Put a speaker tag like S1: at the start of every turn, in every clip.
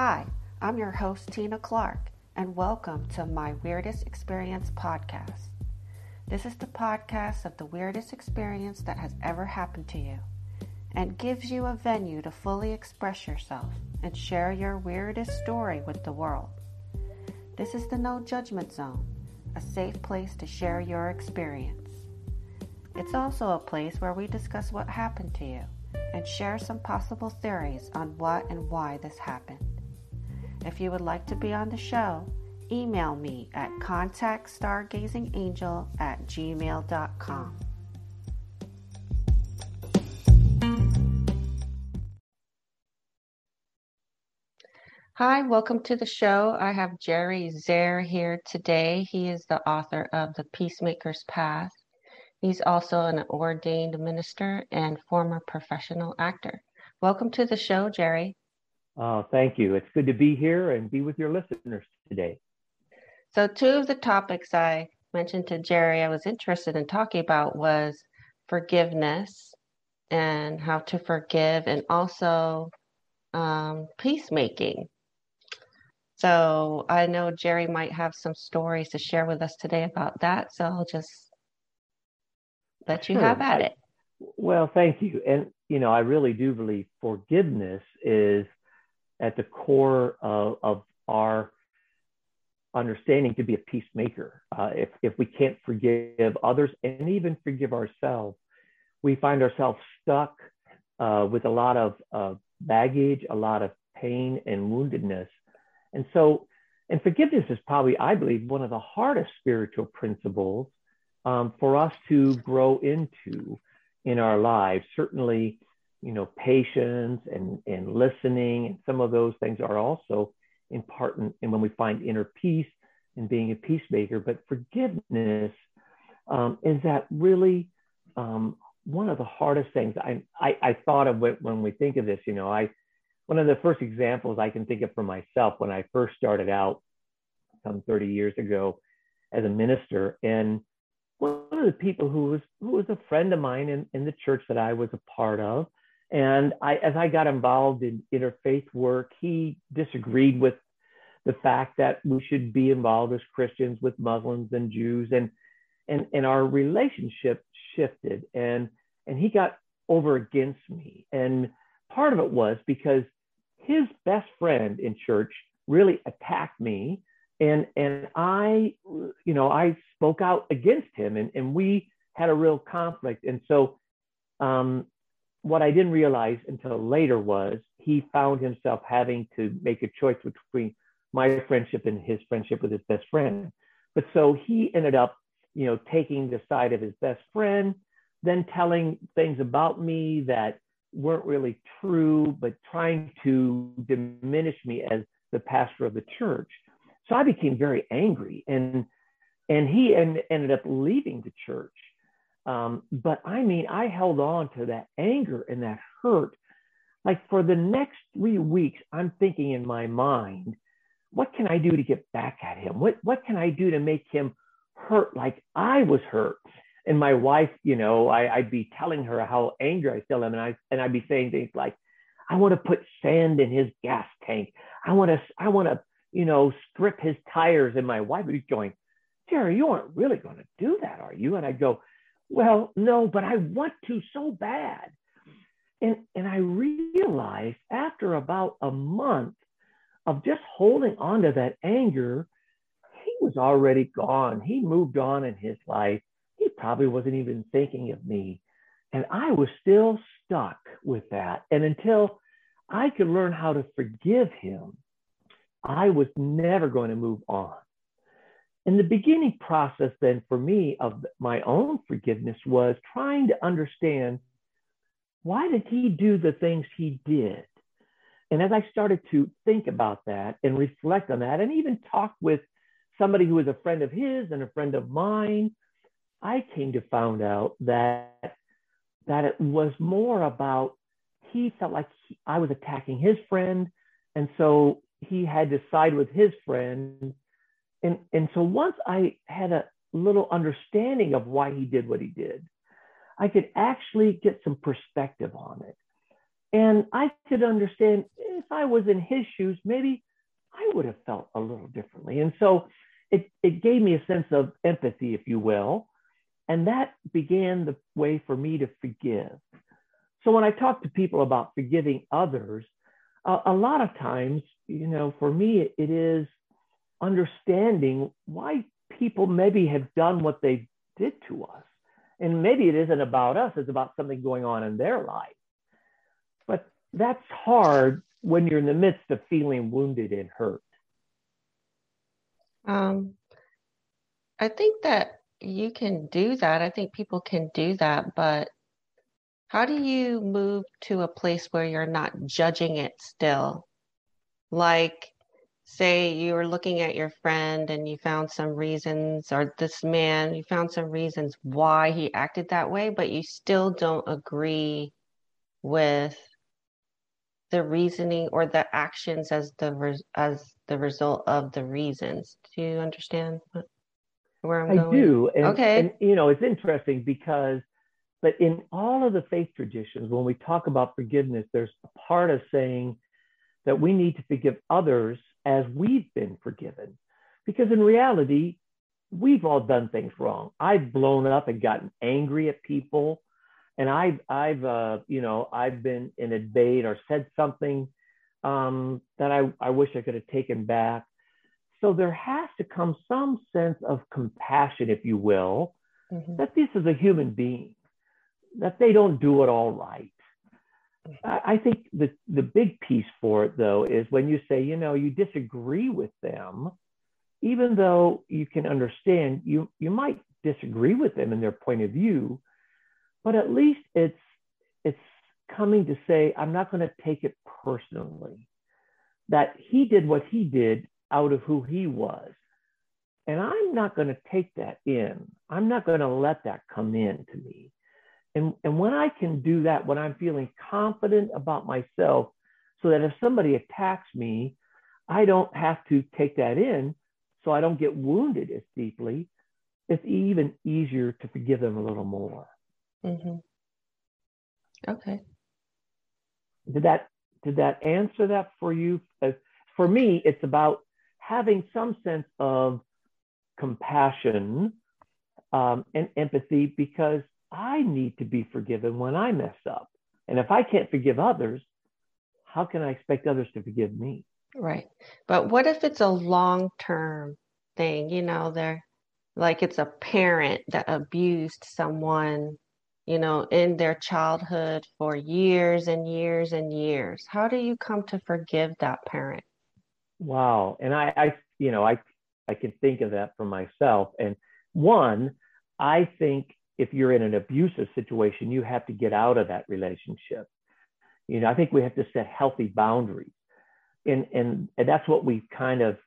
S1: Hi, I'm your host, Tina Clark, and welcome to my Weirdest Experience podcast. This is the podcast of the weirdest experience that has ever happened to you and gives you a venue to fully express yourself and share your weirdest story with the world. This is the No Judgment Zone, a safe place to share your experience. It's also a place where we discuss what happened to you and share some possible theories on what and why this happened. If you would like to be on the show, email me at contactstargazingangel at gmail.com. Hi, welcome to the show. I have Jerry Zare here today. He is the author of The Peacemaker's Path. He's also an ordained minister and former professional actor. Welcome to the show, Jerry.
S2: Uh, thank you. It's good to be here and be with your listeners today.
S1: So, two of the topics I mentioned to Jerry I was interested in talking about was forgiveness and how to forgive, and also um, peacemaking. So I know Jerry might have some stories to share with us today about that. So I'll just let sure. you have at it.
S2: Well, thank you. And, you know, I really do believe forgiveness is at the core of, of our understanding to be a peacemaker. Uh, if, if we can't forgive others and even forgive ourselves, we find ourselves stuck uh, with a lot of uh, baggage, a lot of pain and woundedness. And so, and forgiveness is probably, I believe, one of the hardest spiritual principles um, for us to grow into in our lives. Certainly, you know, patience and, and listening, and some of those things are also important. And when we find inner peace and being a peacemaker, but forgiveness um, is that really um, one of the hardest things I, I, I thought of when we think of this. You know, I one of the first examples I can think of for myself when I first started out some 30 years ago as a minister. And one of the people who was who was a friend of mine in, in the church that I was a part of. And I, as I got involved in interfaith work, he disagreed with the fact that we should be involved as Christians with Muslims and Jews, and and and our relationship shifted, and and he got over against me, and part of it was because his best friend in church really attacked me and and i you know i spoke out against him and, and we had a real conflict. And so um, what i didn't realize until later was he found himself having to make a choice between my friendship and his friendship with his best friend but so he ended up you know taking the side of his best friend then telling things about me that weren't really true, but trying to diminish me as the pastor of the church. So I became very angry, and and he en- ended up leaving the church. Um, but I mean, I held on to that anger and that hurt. Like for the next three weeks, I'm thinking in my mind, what can I do to get back at him? What what can I do to make him hurt like I was hurt? and my wife, you know, I, would be telling her how angry I still am, and I and I'd be saying things like, "I want to put sand in his gas tank. I want to, I want to, you know, strip his tires." And my wife would be going, "Jerry, you aren't really going to do that, are you?" And I'd go, "Well, no, but I want to so bad." And and I realized after about a month of just holding on to that anger, he was already gone. He moved on in his life he probably wasn't even thinking of me. And I was still stuck with that. And until I could learn how to forgive him, I was never going to move on. And the beginning process then for me of my own forgiveness was trying to understand why did he do the things he did? And as I started to think about that and reflect on that, and even talk with somebody who was a friend of his and a friend of mine I came to find out that that it was more about he felt like he, I was attacking his friend, and so he had to side with his friend. And and so once I had a little understanding of why he did what he did, I could actually get some perspective on it. And I could understand if I was in his shoes, maybe I would have felt a little differently. And so it, it gave me a sense of empathy, if you will. And that began the way for me to forgive. So when I talk to people about forgiving others, a, a lot of times, you know, for me, it is understanding why people maybe have done what they did to us. And maybe it isn't about us, it's about something going on in their life. But that's hard when you're in the midst of feeling wounded and hurt.
S1: Um, I think that you can do that. I think people can do that, but how do you move to a place where you're not judging it still? Like, say you were looking at your friend and you found some reasons, or this man, you found some reasons why he acted that way, but you still don't agree with the reasoning or the actions as the as the result of the reasons. Do you understand where I'm
S2: I
S1: going?
S2: I do. And,
S1: okay.
S2: And you know, it's interesting because, but in all of the faith traditions, when we talk about forgiveness, there's a part of saying that we need to forgive others as we've been forgiven, because in reality, we've all done things wrong. I've blown up and gotten angry at people and I've I've uh, you know I've been in a debate or said something um, that I, I wish I could have taken back. So there has to come some sense of compassion, if you will, mm-hmm. that this is a human being, that they don't do it all right. I, think the the big piece for it though is when you say, you know, you disagree with them, even though you can understand you you might disagree with them in their point of view, but at least it's it's coming to say i'm not going to take it personally that he did what he did out of who he was. And i'm not going to take that in. I'm not going to let that come in to me and and when i can do that when i'm feeling confident about myself so that if somebody attacks me i don't have to take that in so i don't get wounded as deeply it's even easier to forgive them a little more
S1: Mm-hmm. Okay.
S2: Did that did that answer that for you? Uh, for me, it's about having some sense of compassion um, and empathy because I need to be forgiven when I mess up. And if I can't forgive others, how can I expect others to forgive me?
S1: Right. But what if it's a long term thing? You know, they're like it's a parent that abused someone you know, in their childhood for years and years and years. How do you come to forgive that parent?
S2: Wow. And I, I you know, I, I can think of that for myself. And one, I think if you're in an abusive situation, you have to get out of that relationship. You know, I think we have to set healthy boundaries. And, and, and that's what we kind of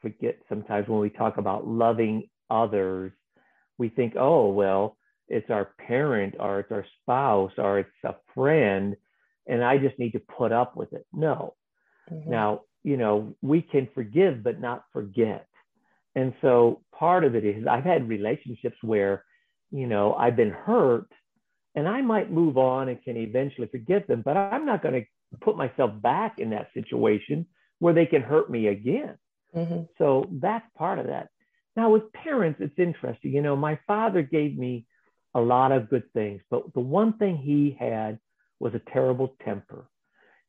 S2: forget sometimes when we talk about loving others. We think, oh, well, it's our parent or it's our spouse or it's a friend and i just need to put up with it no mm-hmm. now you know we can forgive but not forget and so part of it is i've had relationships where you know i've been hurt and i might move on and can eventually forget them but i'm not going to put myself back in that situation where they can hurt me again mm-hmm. so that's part of that now with parents it's interesting you know my father gave me a lot of good things, but the one thing he had was a terrible temper.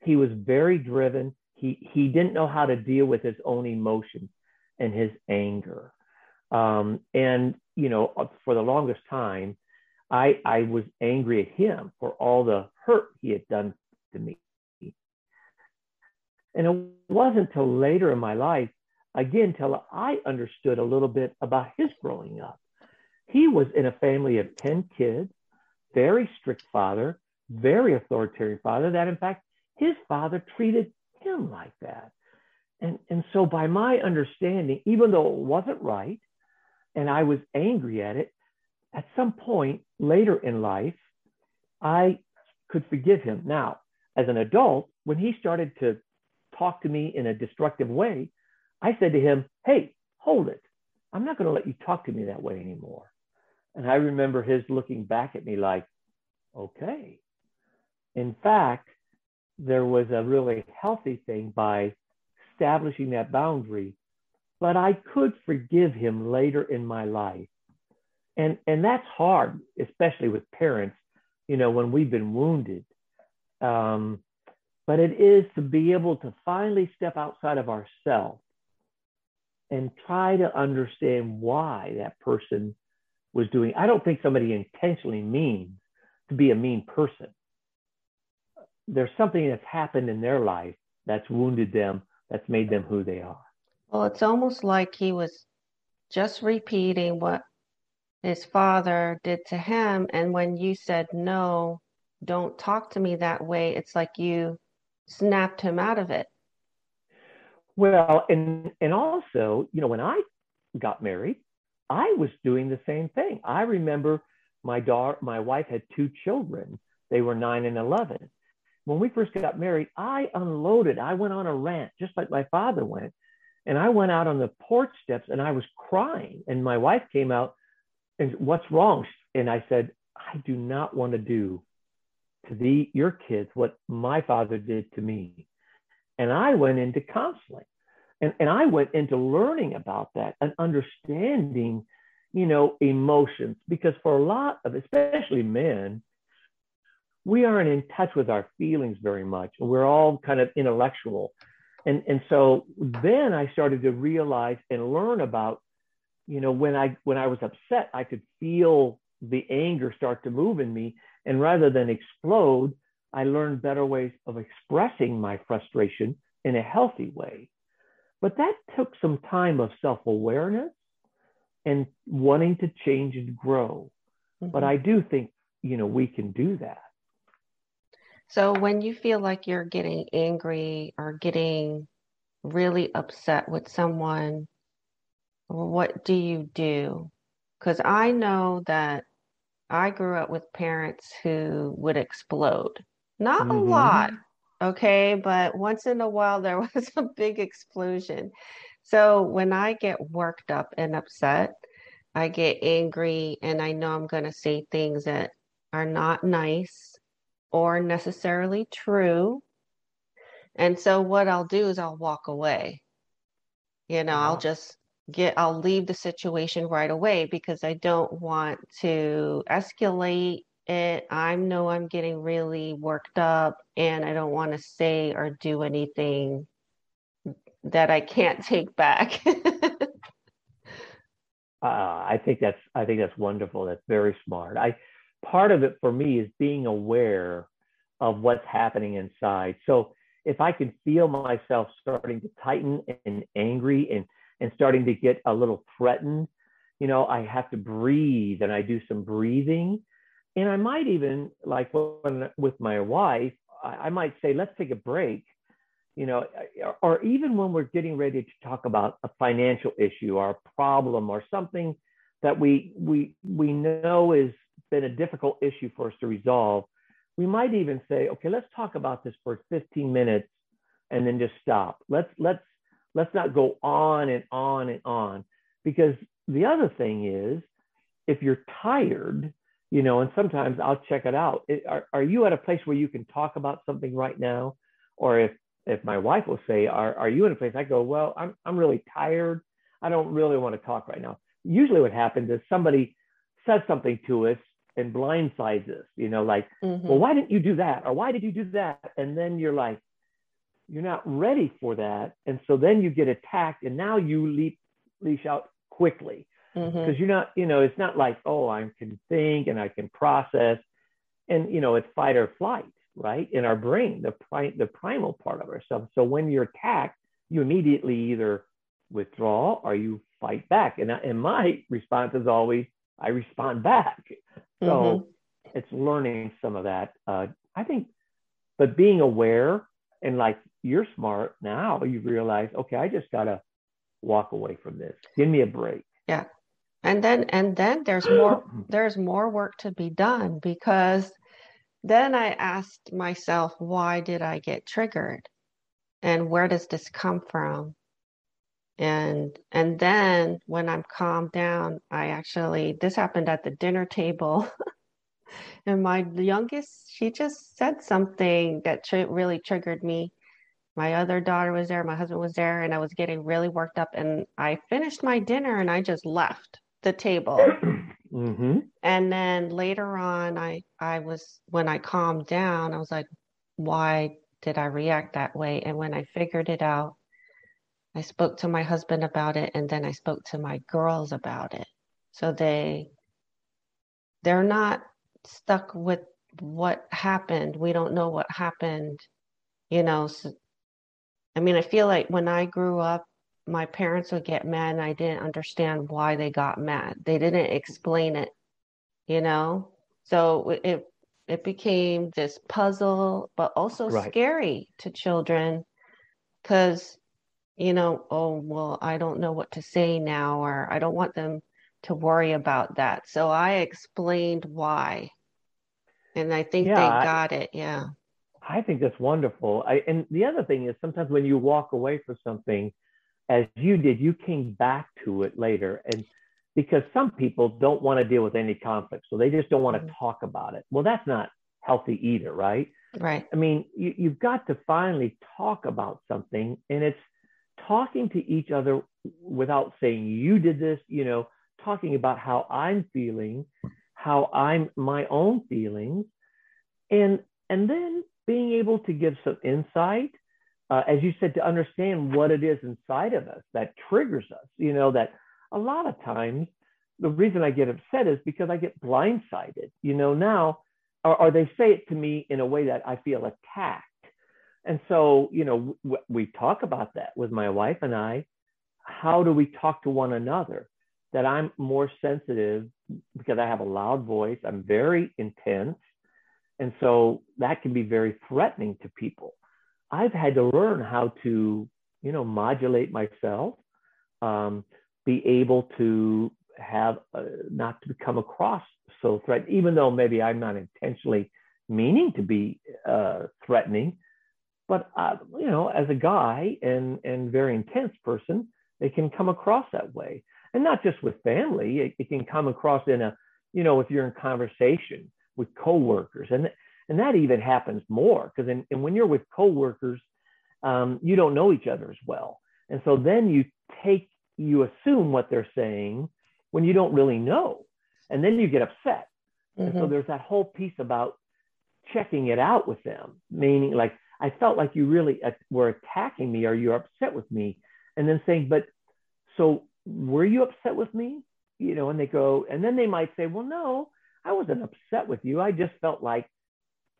S2: He was very driven. He he didn't know how to deal with his own emotions and his anger. Um, and you know, for the longest time, I I was angry at him for all the hurt he had done to me. And it wasn't until later in my life, again, till I understood a little bit about his growing up he was in a family of 10 kids, very strict father, very authoritarian father, that in fact, his father treated him like that. And, and so, by my understanding, even though it wasn't right, and I was angry at it, at some point later in life, I could forgive him. Now, as an adult, when he started to talk to me in a destructive way, I said to him, Hey, hold it. I'm not going to let you talk to me that way anymore. And I remember his looking back at me like, okay. In fact, there was a really healthy thing by establishing that boundary, but I could forgive him later in my life. And, and that's hard, especially with parents, you know, when we've been wounded. Um, but it is to be able to finally step outside of ourselves and try to understand why that person was doing. I don't think somebody intentionally means to be a mean person. There's something that's happened in their life that's wounded them, that's made them who they are.
S1: Well, it's almost like he was just repeating what his father did to him. And when you said, no, don't talk to me that way, it's like you snapped him out of it.
S2: Well, and and also, you know, when I got married, I was doing the same thing. I remember my daughter, my wife had two children. They were nine and eleven. When we first got married, I unloaded. I went on a rant, just like my father went, and I went out on the porch steps and I was crying. And my wife came out and, "What's wrong?" And I said, "I do not want to do to the your kids what my father did to me. And I went into counseling and, and I went into learning about that and understanding, you know, emotions. Because for a lot of, especially men, we aren't in touch with our feelings very much. We're all kind of intellectual. And, and so then I started to realize and learn about, you know, when I when I was upset, I could feel the anger start to move in me and rather than explode, I learned better ways of expressing my frustration in a healthy way. But that took some time of self awareness and wanting to change and grow. Mm-hmm. But I do think, you know, we can do that.
S1: So when you feel like you're getting angry or getting really upset with someone, what do you do? Because I know that I grew up with parents who would explode. Not mm-hmm. a lot, okay, but once in a while there was a big explosion. So when I get worked up and upset, I get angry and I know I'm going to say things that are not nice or necessarily true. And so what I'll do is I'll walk away. You know, I'll just get I'll leave the situation right away because I don't want to escalate it. I know I'm getting really worked up and I don't want to say or do anything that I can't take back. uh,
S2: I think that's I think that's wonderful. That's very smart. I part of it for me is being aware of what's happening inside. So if I can feel myself starting to tighten and angry and and starting to get a little threatened, you know, I have to breathe and I do some breathing. And I might even, like when, with my wife, I, I might say, let's take a break, you know, or even when we're getting ready to talk about a financial issue or a problem or something that we, we, we know has been a difficult issue for us to resolve, we might even say, okay, let's talk about this for 15 minutes and then just stop. Let's, let's Let's not go on and on and on. Because the other thing is, if you're tired, you know, and sometimes I'll check it out. It, are, are you at a place where you can talk about something right now? Or if if my wife will say, are, are you in a place? I go, well, I'm, I'm really tired. I don't really want to talk right now. Usually what happens is somebody says something to us and blindsides us, you know, like, mm-hmm. well, why didn't you do that? Or why did you do that? And then you're like, you're not ready for that and so then you get attacked and now you leap leash out quickly because mm-hmm. you're not you know it's not like oh i can think and i can process and you know it's fight or flight right in our brain the pri- the primal part of ourselves so when you're attacked you immediately either withdraw or you fight back and, and my response is always i respond back. So mm-hmm. it's learning some of that uh, i think but being aware and like you're smart now you realize okay i just gotta walk away from this. Give me a break.
S1: Yeah. And then and then there's more there's more work to be done because then i asked myself why did i get triggered? And where does this come from and and then when i'm calmed down i actually this happened at the dinner table and my youngest, she just said something that really triggered me. My other daughter was there, my husband was there, and I was getting really worked up. And I finished my dinner and I just left the table.
S2: Mm-hmm.
S1: And then later on, I I was when I calmed down, I was like, why did I react that way? And when I figured it out, I spoke to my husband about it, and then I spoke to my girls about it. So they they're not stuck with what happened. We don't know what happened, you know. So, I mean, I feel like when I grew up, my parents would get mad and I didn't understand why they got mad. They didn't explain it, you know? So it it became this puzzle, but also
S2: Right.
S1: scary to children because, you know, oh, well, I don't know what to say now, or I don't want them to worry about that. So I explained why. And I think
S2: Yeah,
S1: they
S2: I-
S1: got it. Yeah.
S2: I think that's wonderful. I, and the other thing is sometimes when you walk away from something, as you did, you came back to it later. And because some people don't want to deal with any conflict, so they just don't want to
S1: Mhm.
S2: talk about it. Well, that's not healthy either, right?
S1: Right.
S2: I mean, you, you've got to finally talk about something, and it's talking to each other without saying you did this. You know, talking about how I'm feeling, how I'm my own feelings, and and then being able to give some insight, uh, as you said, to understand what it is inside of us that triggers us. You know, that a lot of times the reason I get upset is because I get blindsided. You know, now or, or they say it to me in a way that I feel attacked. And so, you know, w- we talk about that with my wife and I. How do we talk to one another? That I'm more sensitive because I have a loud voice. I'm very intense. And so that can be very threatening to people. I've had to learn how to, you know, modulate myself, um, be able to have uh, not to come across so threatening, even though maybe I'm not intentionally meaning to be uh, threatening. But uh, you know, as a guy and and very intense person, it can come across that way, and not just with family. It, it can come across in a, you know, if you're in conversation with coworkers, and and that even happens more because and when you're with coworkers, um, you don't know each other as well, and so then you take you assume what they're saying when you don't really know, and then you get upset. And so
S1: Mhm.
S2: there's that whole piece about checking it out with them, meaning like I felt like you really were attacking me or you're upset with me, and then saying, but so were you upset with me? You know, and they go, and then they might say, well, no, I wasn't upset with you. I just felt like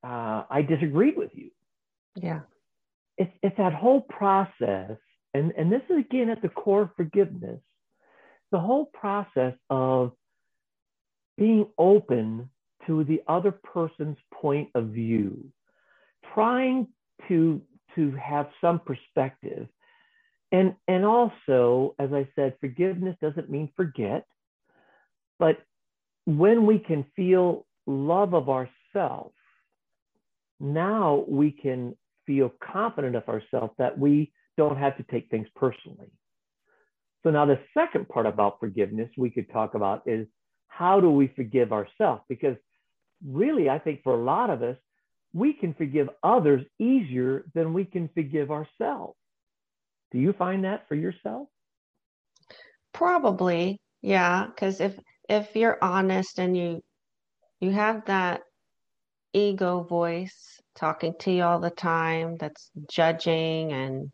S2: uh, I disagreed with you.
S1: Yeah.
S2: It's it's that whole process, and and this is again at the core of forgiveness, the whole process of being open to the other person's point of view, trying to to have some perspective. And and also, as I said, forgiveness doesn't mean forget, but when we can feel love of ourselves, now we can feel confident of ourselves that we don't have to take things personally. So now the second part about forgiveness we could talk about is how do we forgive ourselves? Because really, I think for a lot of us, we can forgive others easier than we can forgive ourselves. Do you find that for yourself?
S1: Probably, yeah, because if if you're honest and you you have that ego voice talking to you all the time that's judging and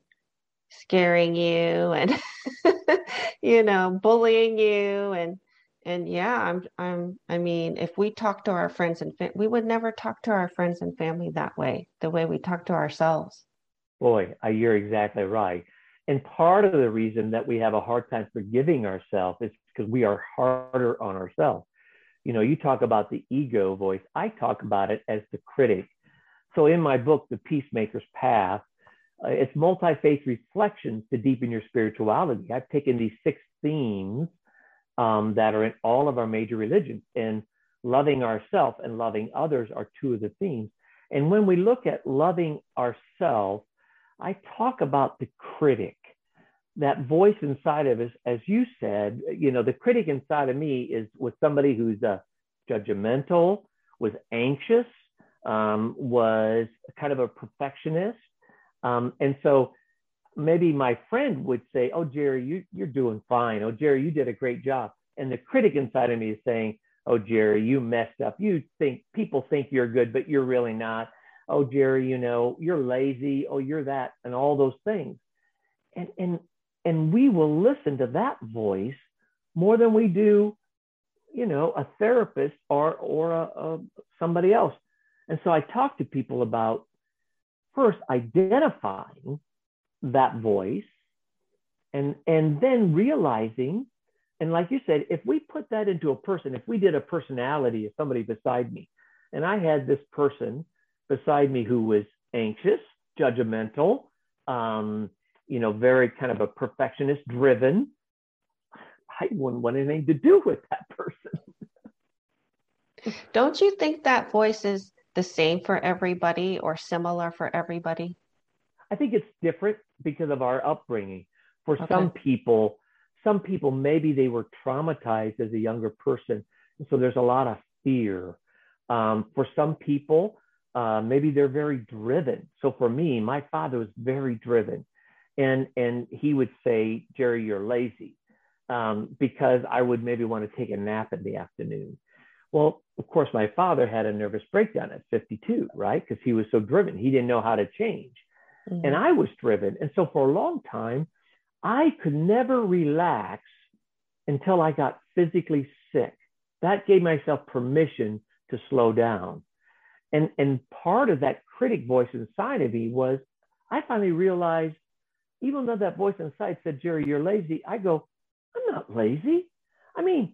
S1: scaring you and you know bullying you and and yeah I'm I'm I mean if we talk to our friends and fa- we would never talk to our friends and family that way the way we talk to ourselves
S2: Boy, you're exactly right. And part of the reason that we have a hard time forgiving ourselves is because we are harder on ourselves. You know, you talk about the ego voice, I talk about it as the critic. So in my book, The Peacemaker's Path, uh, it's multi faith reflections to deepen your spirituality. I've taken these six themes um, that are in all of our major religions, and loving ourselves and loving others are two of the themes. And when we look at loving ourselves, I talk about the critic, that voice inside of us, as you said, you know, the critic inside of me is with somebody who's uh, judgmental was anxious, um, was kind of a perfectionist. Um, and so maybe my friend would say, Oh, Jerry, you, you're doing fine. Oh, Jerry, you did a great job. And the critic inside of me is saying, Oh, Jerry, you messed up. You think people think you're good, but you're really not. Oh, Jerry, you know, you're lazy. Oh, you're that, and all those things. And, and, and we will listen to that voice more than we do, you know, a therapist or, or a, a somebody else. And so I talk to people about first identifying that voice and and then realizing and like you said if we put that into a person if we did a personality of somebody beside me and i had this person beside me who was anxious judgmental um, you know very kind of a perfectionist driven i wouldn't want anything to do with that person.
S1: Don't you think that voice is the same for everybody or similar for everybody?
S2: I think it's different because of our upbringing. For okay. some people, some people maybe they were traumatized as a younger person, so there's a lot of fear. Um, for some people, uh, maybe they're very driven. So for me, my father was very driven, and and he would say, "Jerry, you're lazy," um, because I would maybe want to take a nap in the afternoon. Well, of course, my father had a nervous breakdown at 52, right? Because he was so driven. He didn't know how to change. Mm-hmm. And I was driven. And so for a long time, I could never relax until I got physically sick. That gave myself permission to slow down. And, and part of that critic voice inside of me was I finally realized, even though that voice inside said, Jerry, you're lazy, I go, I'm not lazy. I mean,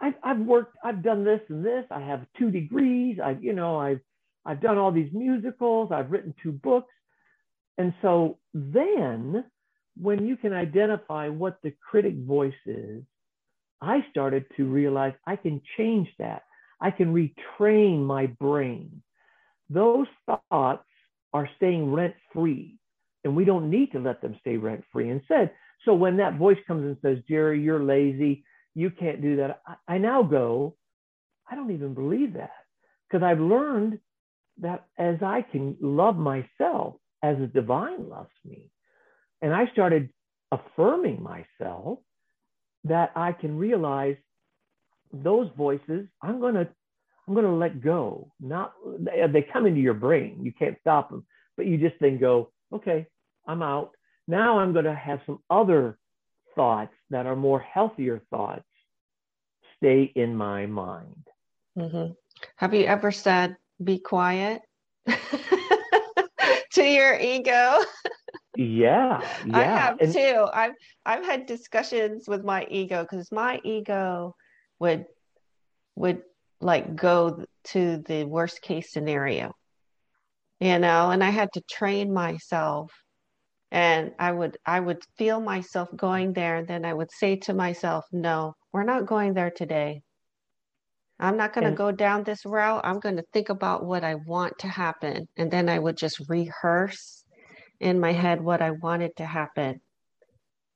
S2: I've, I've worked, I've done this and this. I have two degrees. I've, you know, I've, I've done all these musicals. I've written two books. And so then, when you can identify what the critic voice is, I started to realize I can change that. I can retrain my brain. Those thoughts are staying rent free, and we don't need to let them stay rent free. Instead, so when that voice comes and says, Jerry, you're lazy, you can't do that, I, I now go, I don't even believe that because I've learned that as I can love myself, as the divine loves me. And I started affirming myself that I can realize those voices, I'm going to I'm going to let go. Not they come into your brain. You can't stop them, but you just then go, okay, I'm out. Now I'm going to have some other thoughts that are more healthier thoughts stay in my mind.
S1: Mm-hmm. Have you ever said, be quiet? to your ego.
S2: yeah, yeah. I
S1: have and, too. I've I've had discussions with my ego because my ego would would like go to the worst case scenario, you know, and I had to train myself and I would I would feel myself going there and then I would say to myself, no, we're not going there today. I'm not going to go down this route. I'm going to think about what I want to happen. And then I would just rehearse in my head what I wanted to happen.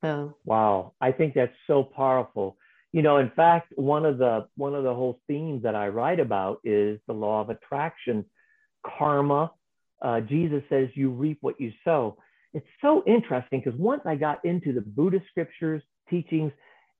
S1: So
S2: wow, I think that's so powerful. You know, in fact, one of the one of the whole themes that I write about is the law of attraction, karma. Uh, Jesus says you reap what you sow. It's so interesting because once I got into the Buddhist scriptures, teachings,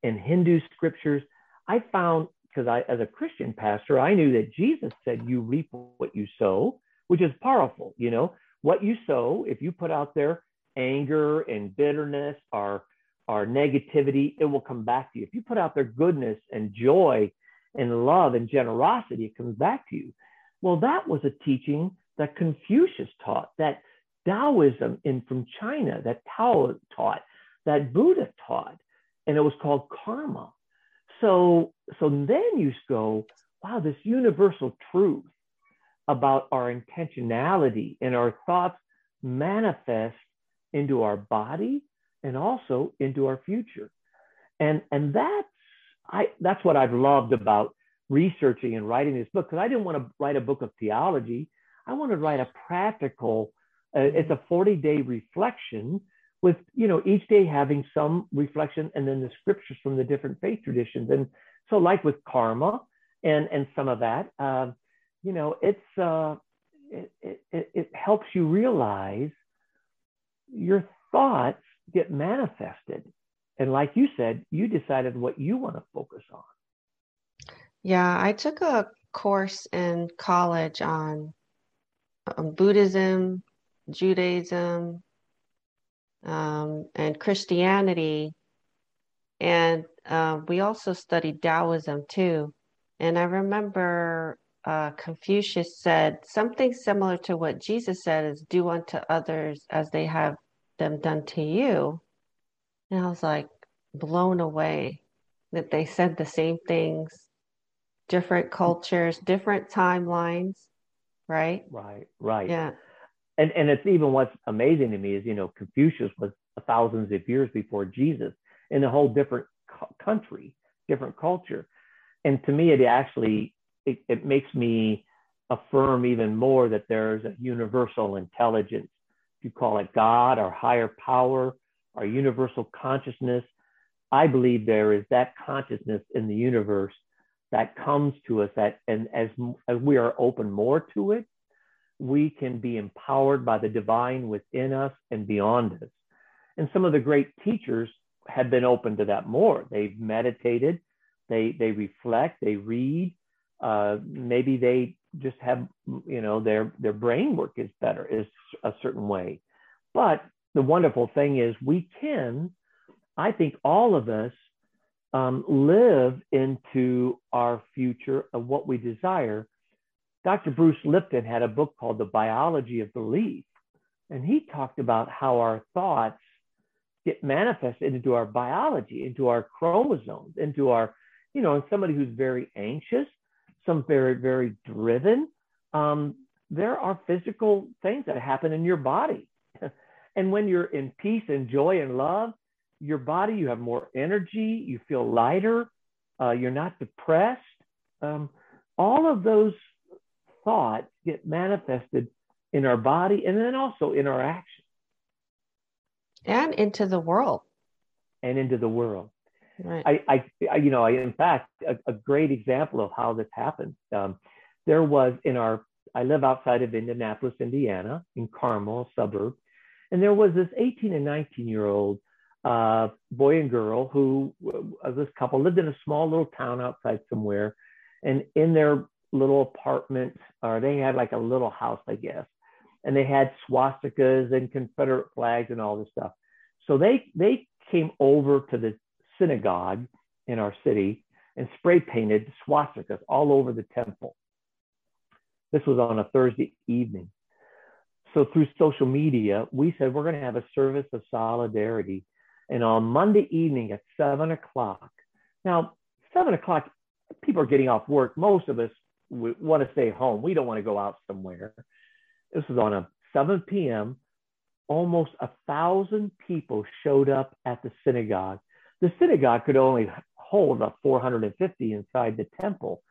S2: and Hindu scriptures, I found because I, as a Christian pastor, I knew that Jesus said, "You reap what you sow," which is powerful. You know, what you sow, if you put out there anger and bitterness or or negativity, it will come back to you. If you put out there goodness and joy and love and generosity, it comes back to you. Well, that was a teaching that Confucius taught, that Taoism in from China, that Tao taught, that Buddha taught, and it was called karma so so then you go, wow, this universal truth about our intentionality and our thoughts manifest into our body and also into our future. And and that's I that's what I've loved about researching and writing this book because I didn't want to write a book of theology. I want to write a practical. Uh, it's a 40 day reflection with you know each day having some reflection and then the scriptures from the different faith traditions and so like with karma and and some of that uh, you know, it's uh, it, it, it helps you realize your thoughts get manifested. And like you said, you decided what you want to focus on.
S1: Yeah, I took a course in college on um, Buddhism, Judaism, um, and Christianity. And uh, we also studied Taoism too. And I remember uh, Confucius said something similar to what Jesus said is do unto others as they have them done to you. And I was like blown away that they said the same things, different cultures, different timelines, right?
S2: Right, right.
S1: Yeah.
S2: And and it's even what's amazing to me is you know Confucius was thousands of years before Jesus in a whole different country, different culture, and to me it actually it, it makes me affirm even more that there's a universal intelligence. If you call it God or higher power or universal consciousness, I believe there is that consciousness in the universe that comes to us that and as, as we are open more to it, we can be empowered by the divine within us and beyond us. And some of the great teachers have been open to that more. They've meditated, they they reflect, they read, uh, maybe they just have you know their their brain work is better is a certain way but the wonderful thing is we can i think all of us um, live into our future of what we desire dr bruce lipton had a book called the biology of belief and he talked about how our thoughts get manifested into our biology into our chromosomes into our you know and somebody who's very anxious some very, very driven, um, there are physical things that happen in your body. and when you're in peace and joy and love, your body, you have more energy, you feel lighter, uh, you're not depressed. Um, all of those thoughts get manifested in our body and then also in our actions.
S1: And into the world.
S2: And into the world.
S1: Right.
S2: I, I, you know, I, in fact, a, a great example of how this happened. Um, there was in our, I live outside of Indianapolis, Indiana, in Carmel, suburb, and there was this 18 and 19 year old uh, boy and girl who, uh, this couple lived in a small little town outside somewhere, and in their little apartment, or they had like a little house, I guess, and they had swastikas and Confederate flags and all this stuff. So they they came over to the synagogue in our city and spray painted swastikas all over the temple. This was on a Thursday evening. So through social media, we said we're going to have a service of solidarity. And on Monday evening at seven o'clock, now, seven o'clock, people are getting off work. Most of us want to stay home. We don't want to go out somewhere. This was on a 7 p.m. Almost a thousand people showed up at the synagogue the synagogue could only hold about 450 inside the temple.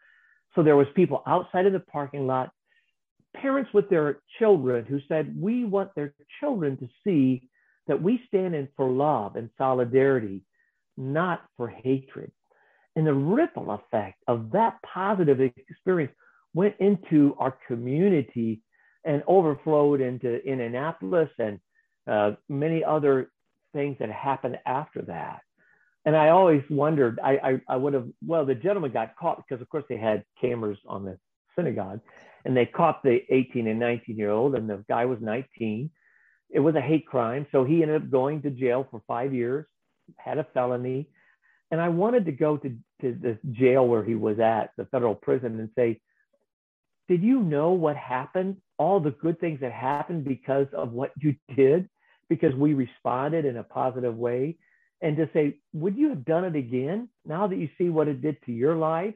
S2: So there was people outside of the parking lot, parents with their children who said, we want their children to see that we stand in for love and solidarity, not for hatred. And the ripple effect of that positive experience went into our community and overflowed into Indianapolis and uh, many other things that happened after that and I always wondered, I, I, I would have, well, the gentleman got caught because, of course, they had cameras on the synagogue and they caught the 18 and 19 year old, and the guy was 19. It was a hate crime. So he ended up going to jail for five years, had a felony. And I wanted to go to, to the jail where he was at, the federal prison, and say, Did you know what happened? All the good things that happened because of what you did, because we responded in a positive way and to say, would you have done it again now that you see what it did to your life?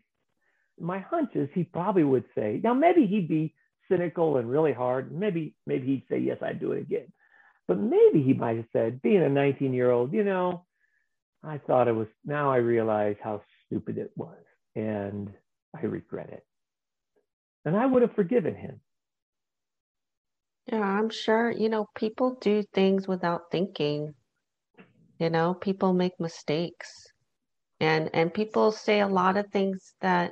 S2: My hunch is he probably would say, now maybe he'd be cynical and really hard. Maybe, maybe he'd say, yes, I'd do it again. But maybe he might have said, being a 19 year old, you know, I thought it was, now I realize how stupid it was and I regret it. And I would have forgiven him.
S1: Yeah, I'm sure, you know, people do things without thinking. You know, people make mistakes and and people say a lot of things that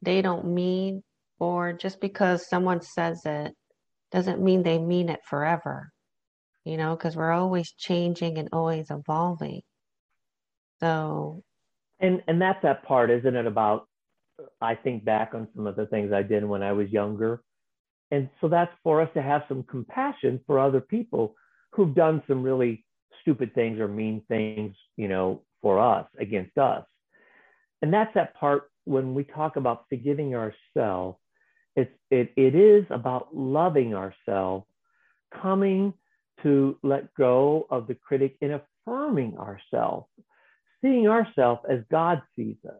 S1: they don't mean or just because someone says it doesn't mean they mean it forever, you know, because we're always changing and always evolving. So,
S2: and and that's that part, isn't it? About I think back on some of the things I did when I was younger, and so that's for us to have some compassion for other people who've done some really stupid things or mean things, you know, for us against us. And that's that part when we talk about forgiving ourselves. It's it it is about loving ourselves, coming to let go of the critic and affirming ourselves, seeing ourselves as God sees us,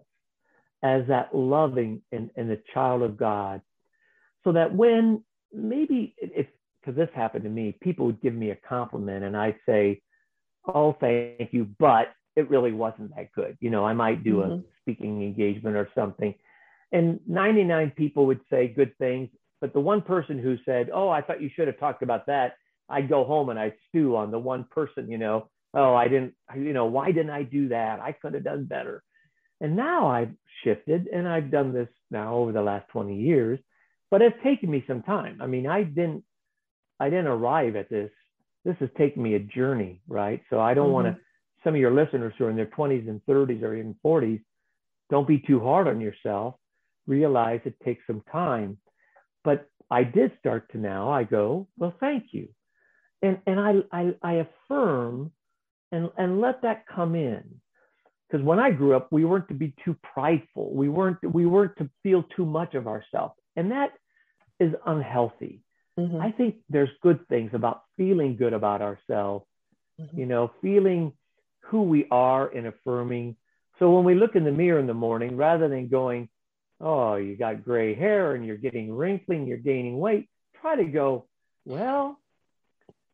S2: as that loving and, and the child of God. So that when maybe if because this happened to me, people would give me a compliment and I'd say, Oh, thank you, but it really wasn't that good. You know, I might do mm-hmm. a speaking engagement or something. And 99 people would say good things, but the one person who said, Oh, I thought you should have talked about that, I'd go home and I'd stew on the one person, you know, oh, I didn't, you know, why didn't I do that? I could have done better. And now I've shifted and I've done this now over the last 20 years, but it's taken me some time. I mean, I didn't, I didn't arrive at this. This has taken me a journey, right? So I don't mm-hmm. want to, some of your listeners who are in their 20s and 30s or even 40s, don't be too hard on yourself. Realize it takes some time. But I did start to now, I go, well, thank you and and I I, I affirm and and let that come in because when I grew up, we weren't to be too prideful. We weren't we weren't to feel too much of ourselves, and that is unhealthy. Mm-hmm. I think there's good things about feeling good about ourselves. Mm-hmm. You know, feeling who we are and affirming. So when we look in the mirror in the morning, rather than going, "Oh, you got gray hair and you're getting wrinkly and you're gaining weight," try to go, "Well,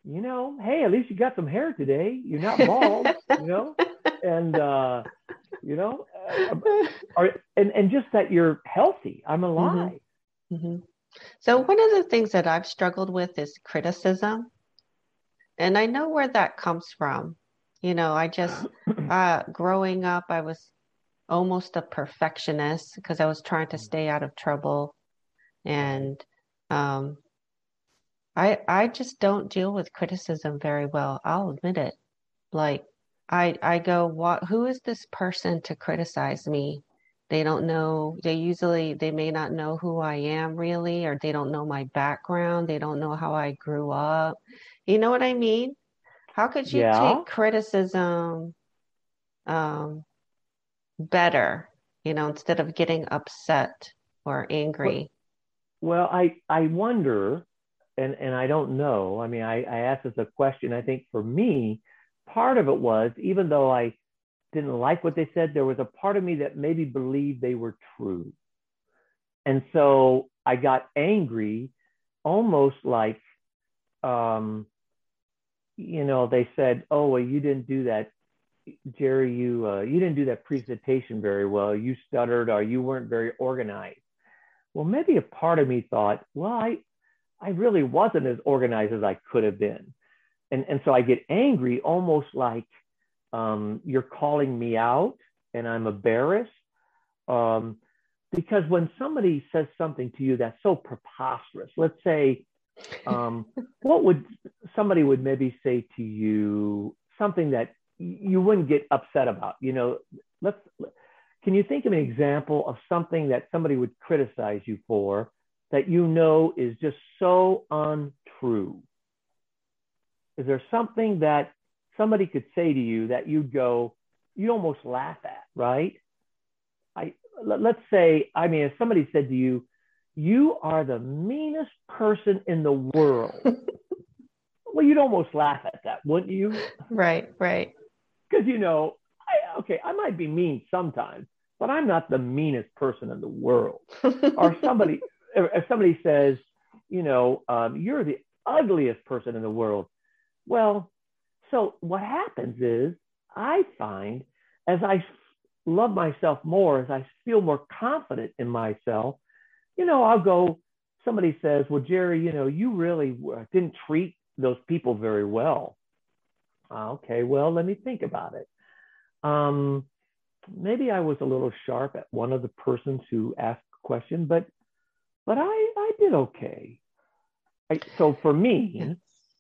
S2: you know, hey, at least you got some hair today. You're not bald, you know, and uh, you know, uh, and and just that you're healthy. I'm mm-hmm. alive. Mm-hmm.
S1: Mm-hmm. So one of the things that I've struggled with is criticism, and I know where that comes from. You know, I just uh, growing up, I was almost a perfectionist because I was trying to stay out of trouble, and um, I I just don't deal with criticism very well. I'll admit it. Like I I go, what who is this person to criticize me? They don't know they usually they may not know who I am really or they don't know my background, they don't know how I grew up. You know what I mean? How could you yeah. take criticism um better, you know, instead of getting upset or angry?
S2: Well, well I I wonder and and I don't know. I mean, I, I asked this a question. I think for me, part of it was even though I didn't like what they said, there was a part of me that maybe believed they were true. And so I got angry, almost like, um, you know, they said, "Oh, well, you didn't do that, Jerry. You uh, you didn't do that presentation very well. You stuttered, or you weren't very organized." Well, maybe a part of me thought, "Well, I I really wasn't as organized as I could have been. And, and so I get angry, almost like um, you're calling me out and I'm embarrassed. Um, because when somebody says something to you that's so preposterous, let's say, um, what would somebody would maybe say to you something that you wouldn't get upset about? You know, let's, can you think of an example of something that somebody would criticize you for that you know is just so untrue? Is there something that somebody could say to you that you'd go, you almost laugh at, right? I let's say, I mean, if somebody said to you, you are the meanest person in the world. well, you'd almost laugh at that, wouldn't you?
S1: Right, right.
S2: Because you know, I, okay, I might be mean sometimes, but I'm not the meanest person in the world. or somebody, if somebody says, you know, um, you're the ugliest person in the world. Well, so what happens is I find as I love myself more, as I feel more confident in myself, you know, I'll go, somebody says, well, Jerry, you know, you really didn't treat those people very well. Okay, well, let me think about it. Um, maybe I was a little sharp at one of the persons who asked a question, but but I, I did okay. I, so for me,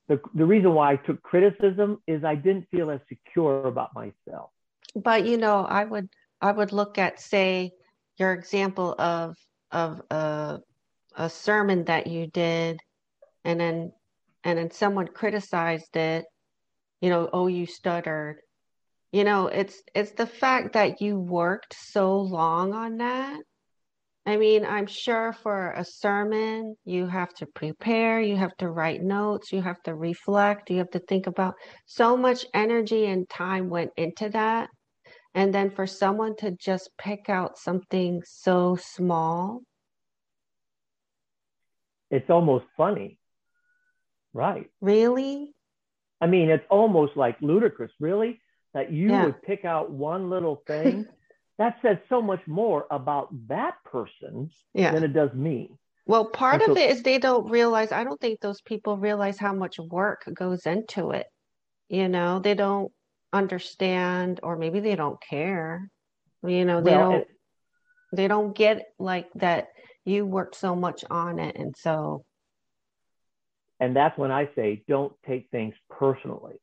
S2: the, the reason why I took criticism is I didn't feel as secure about myself.
S1: But you know, I would I would look at say your example of of a a sermon that you did and then and then someone criticized it, you know, oh you stuttered. You know, it's it's the fact that you worked so long on that I mean, I'm sure for a sermon, you have to prepare, you have to write notes, you have to reflect, you have to think about so much energy and time went into that. And then for someone to just pick out something so small.
S2: It's almost funny. Right.
S1: Really?
S2: I mean, it's almost like ludicrous, really, that you yeah. would pick out one little thing that says so much more about that person yeah. than it does me.
S1: Well, part so, of it is they don't realize, I don't think those people realize how much work goes into it. You know, they don't understand, or maybe they don't care. You know, they well, don't, it, they don't get like that you worked so much on it. And so.
S2: And that's when I say, don't take things personally.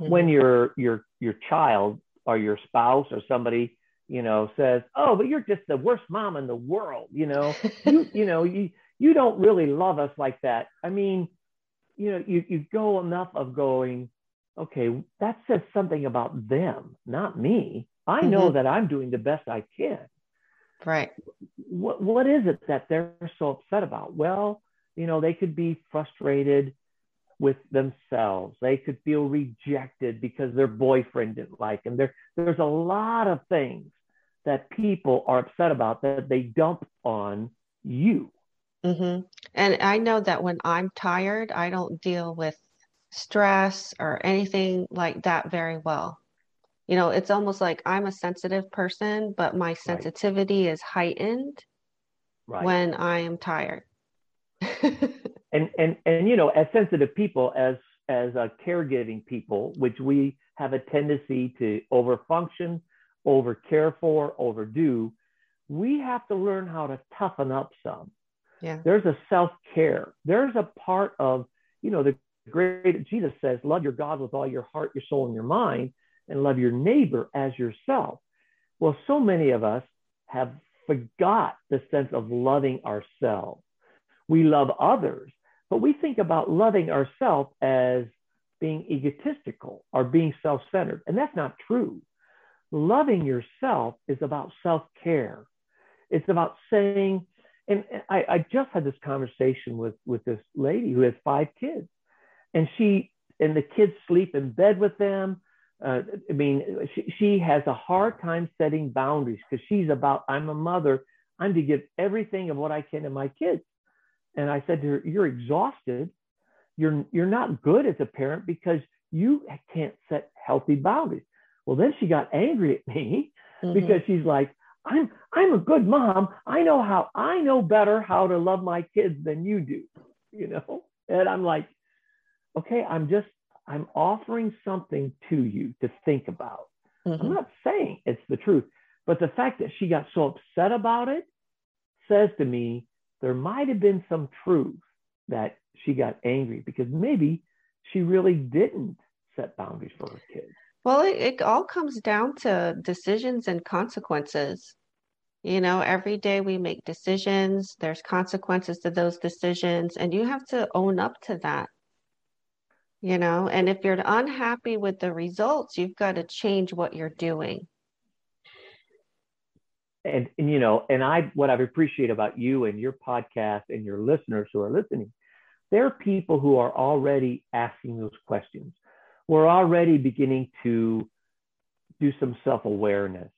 S2: Mm-hmm. When your, your, your child or your spouse or somebody you know, says, "Oh, but you're just the worst mom in the world," you know, you you know, you you don't really love us like that. I mean, you know, you you go enough of going, okay, that says something about them, not me. I know mm-hmm. that I'm doing the best I can.
S1: Right.
S2: What what is it that they're so upset about? Well, you know, they could be frustrated with themselves. They could feel rejected because their boyfriend didn't like them. There, there's a lot of things that people are upset about that they dump on you.
S1: Mm-hmm. And I know that when I'm tired, I don't deal with stress or anything like that very well. You know, it's almost like I'm a sensitive person, but my sensitivity right. is heightened right. when I am tired.
S2: and and and you know, as sensitive people, as as a caregiving people, which we have a tendency to overfunction over care for, overdo, we have to learn how to toughen up some.
S1: Yeah.
S2: There's a self care. There's a part of, you know, the great Jesus says, love your God with all your heart, your soul, and your mind, and love your neighbor as yourself. Well, so many of us have forgot the sense of loving ourselves. We love others, but we think about loving ourselves as being egotistical or being self centered. And that's not true loving yourself is about self care. It's about saying, and I, I, just had this conversation with, with this lady who has five kids, and she and the kids sleep in bed with them. Uh, I mean, she, she has a hard time setting boundaries because she's about, I'm a mother, I'm to give everything of what I can to my kids. And I said to her, You're exhausted. You're, you're not good as a parent because you can't set healthy boundaries. Well, then she got angry at me mm-hmm. because she's like, I'm I'm a good mom. I know how I know better how to love my kids than you do, you know? And I'm like, okay, I'm just I'm offering something to you to think about. Mm-hmm. I'm not saying it's the truth, but the fact that she got so upset about it says to me there might have been some truth that she got angry because maybe she really didn't set boundaries for her kids.
S1: Well, it, it all comes down to decisions and consequences. You know, every day we make decisions, there's consequences to those decisions, and you have to own up to that. You know, and if you're unhappy with the results, you've got to change what you're doing.
S2: And, and you know, and I what I appreciate about you and your podcast and your listeners who are listening, there are people who are already asking those questions we're already beginning to do some self-awareness.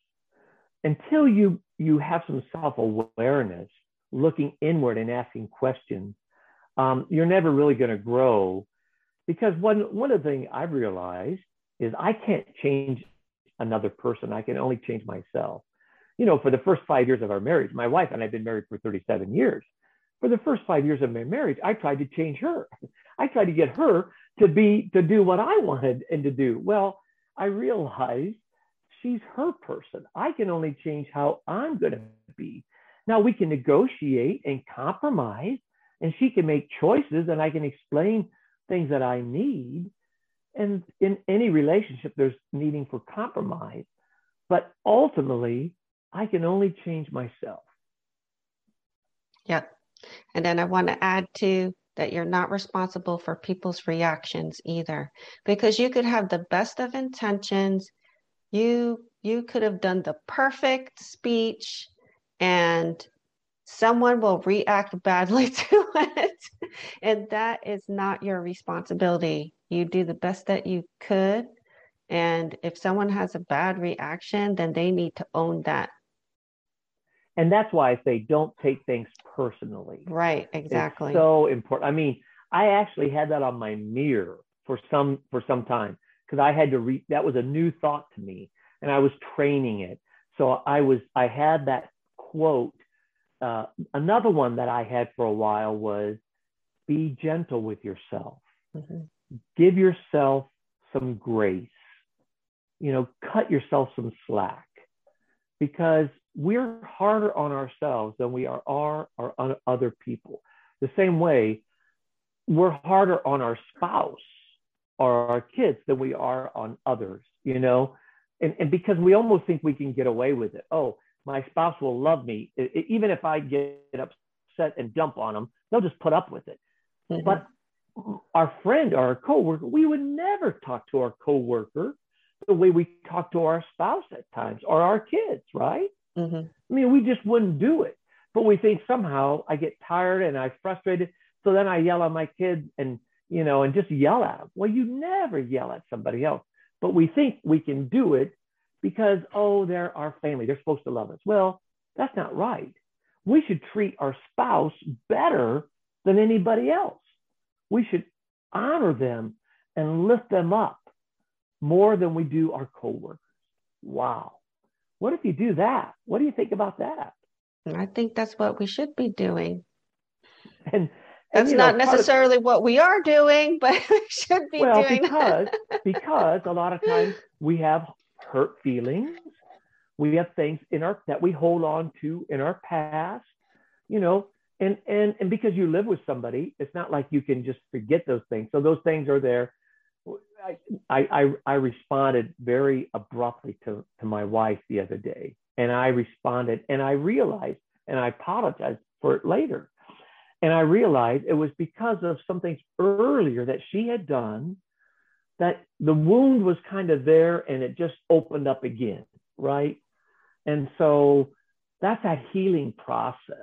S2: Until you you have some self-awareness, looking inward and asking questions, um, you're never really going to grow. Because one one of the things I've realized is I can't change another person. I can only change myself. You know, for the first five years of our marriage, my wife and I've been married for 37 years. For the first five years of my marriage, I tried to change her. I tried to get her to be to do what I wanted and to do. Well, I realized she's her person. I can only change how I'm going to be. Now we can negotiate and compromise, and she can make choices, and I can explain things that I need. And in any relationship, there's needing for compromise. But ultimately, I can only change myself.
S1: Yeah. And then I want to add to that you're not responsible for people's reactions either. Because you could have the best of intentions you you could have done the perfect speech and someone will react badly to it. And that is not your responsibility. You do the best that you could. And if someone has a bad reaction then they need to own that
S2: and that's why i say don't take things personally.
S1: Right exactly.
S2: it's so important. I mean i actually had that on my mirror for some for some time because i had to read that was a new thought to me and i was training it. So i was i had that quote uh, another one that i had for a while was be gentle with yourself. Mm-hmm. give yourself some grace. You know cut yourself some slack. Because we're harder on ourselves than we are, are, are on other people. The same way, we're harder on our spouse or our kids than we are on others, you know? And, and because we almost think we can get away with it. Oh, my spouse will love me. It, it, even if I get upset and dump on them, they'll just put up with it. Mm-hmm. But our friend or our coworker, we would never talk to our coworker the way we talk to our spouse at times or our kids, right? Mm-hmm. I mean, we just wouldn't do it. But we think somehow I get tired and I'm frustrated. So then I yell at my kids and, you know, and just yell at them. Well, you never yell at somebody else. But we think we can do it because, oh, they're our family. They're supposed to love us. Well, that's not right. We should treat our spouse better than anybody else. We should honor them and lift them up more than we do our coworkers. Wow. What if you do that? What do you think about that?
S1: I think that's what we should be doing.
S2: And,
S1: and that's not know, necessarily of, what we are doing, but we should be
S2: well,
S1: doing
S2: because because a lot of times we have hurt feelings, we have things in our that we hold on to in our past, you know, and and and because you live with somebody, it's not like you can just forget those things. So those things are there I, I, I responded very abruptly to, to my wife the other day. And I responded and I realized, and I apologized for it later. And I realized it was because of some things earlier that she had done that the wound was kind of there and it just opened up again, right? And so that's that healing process.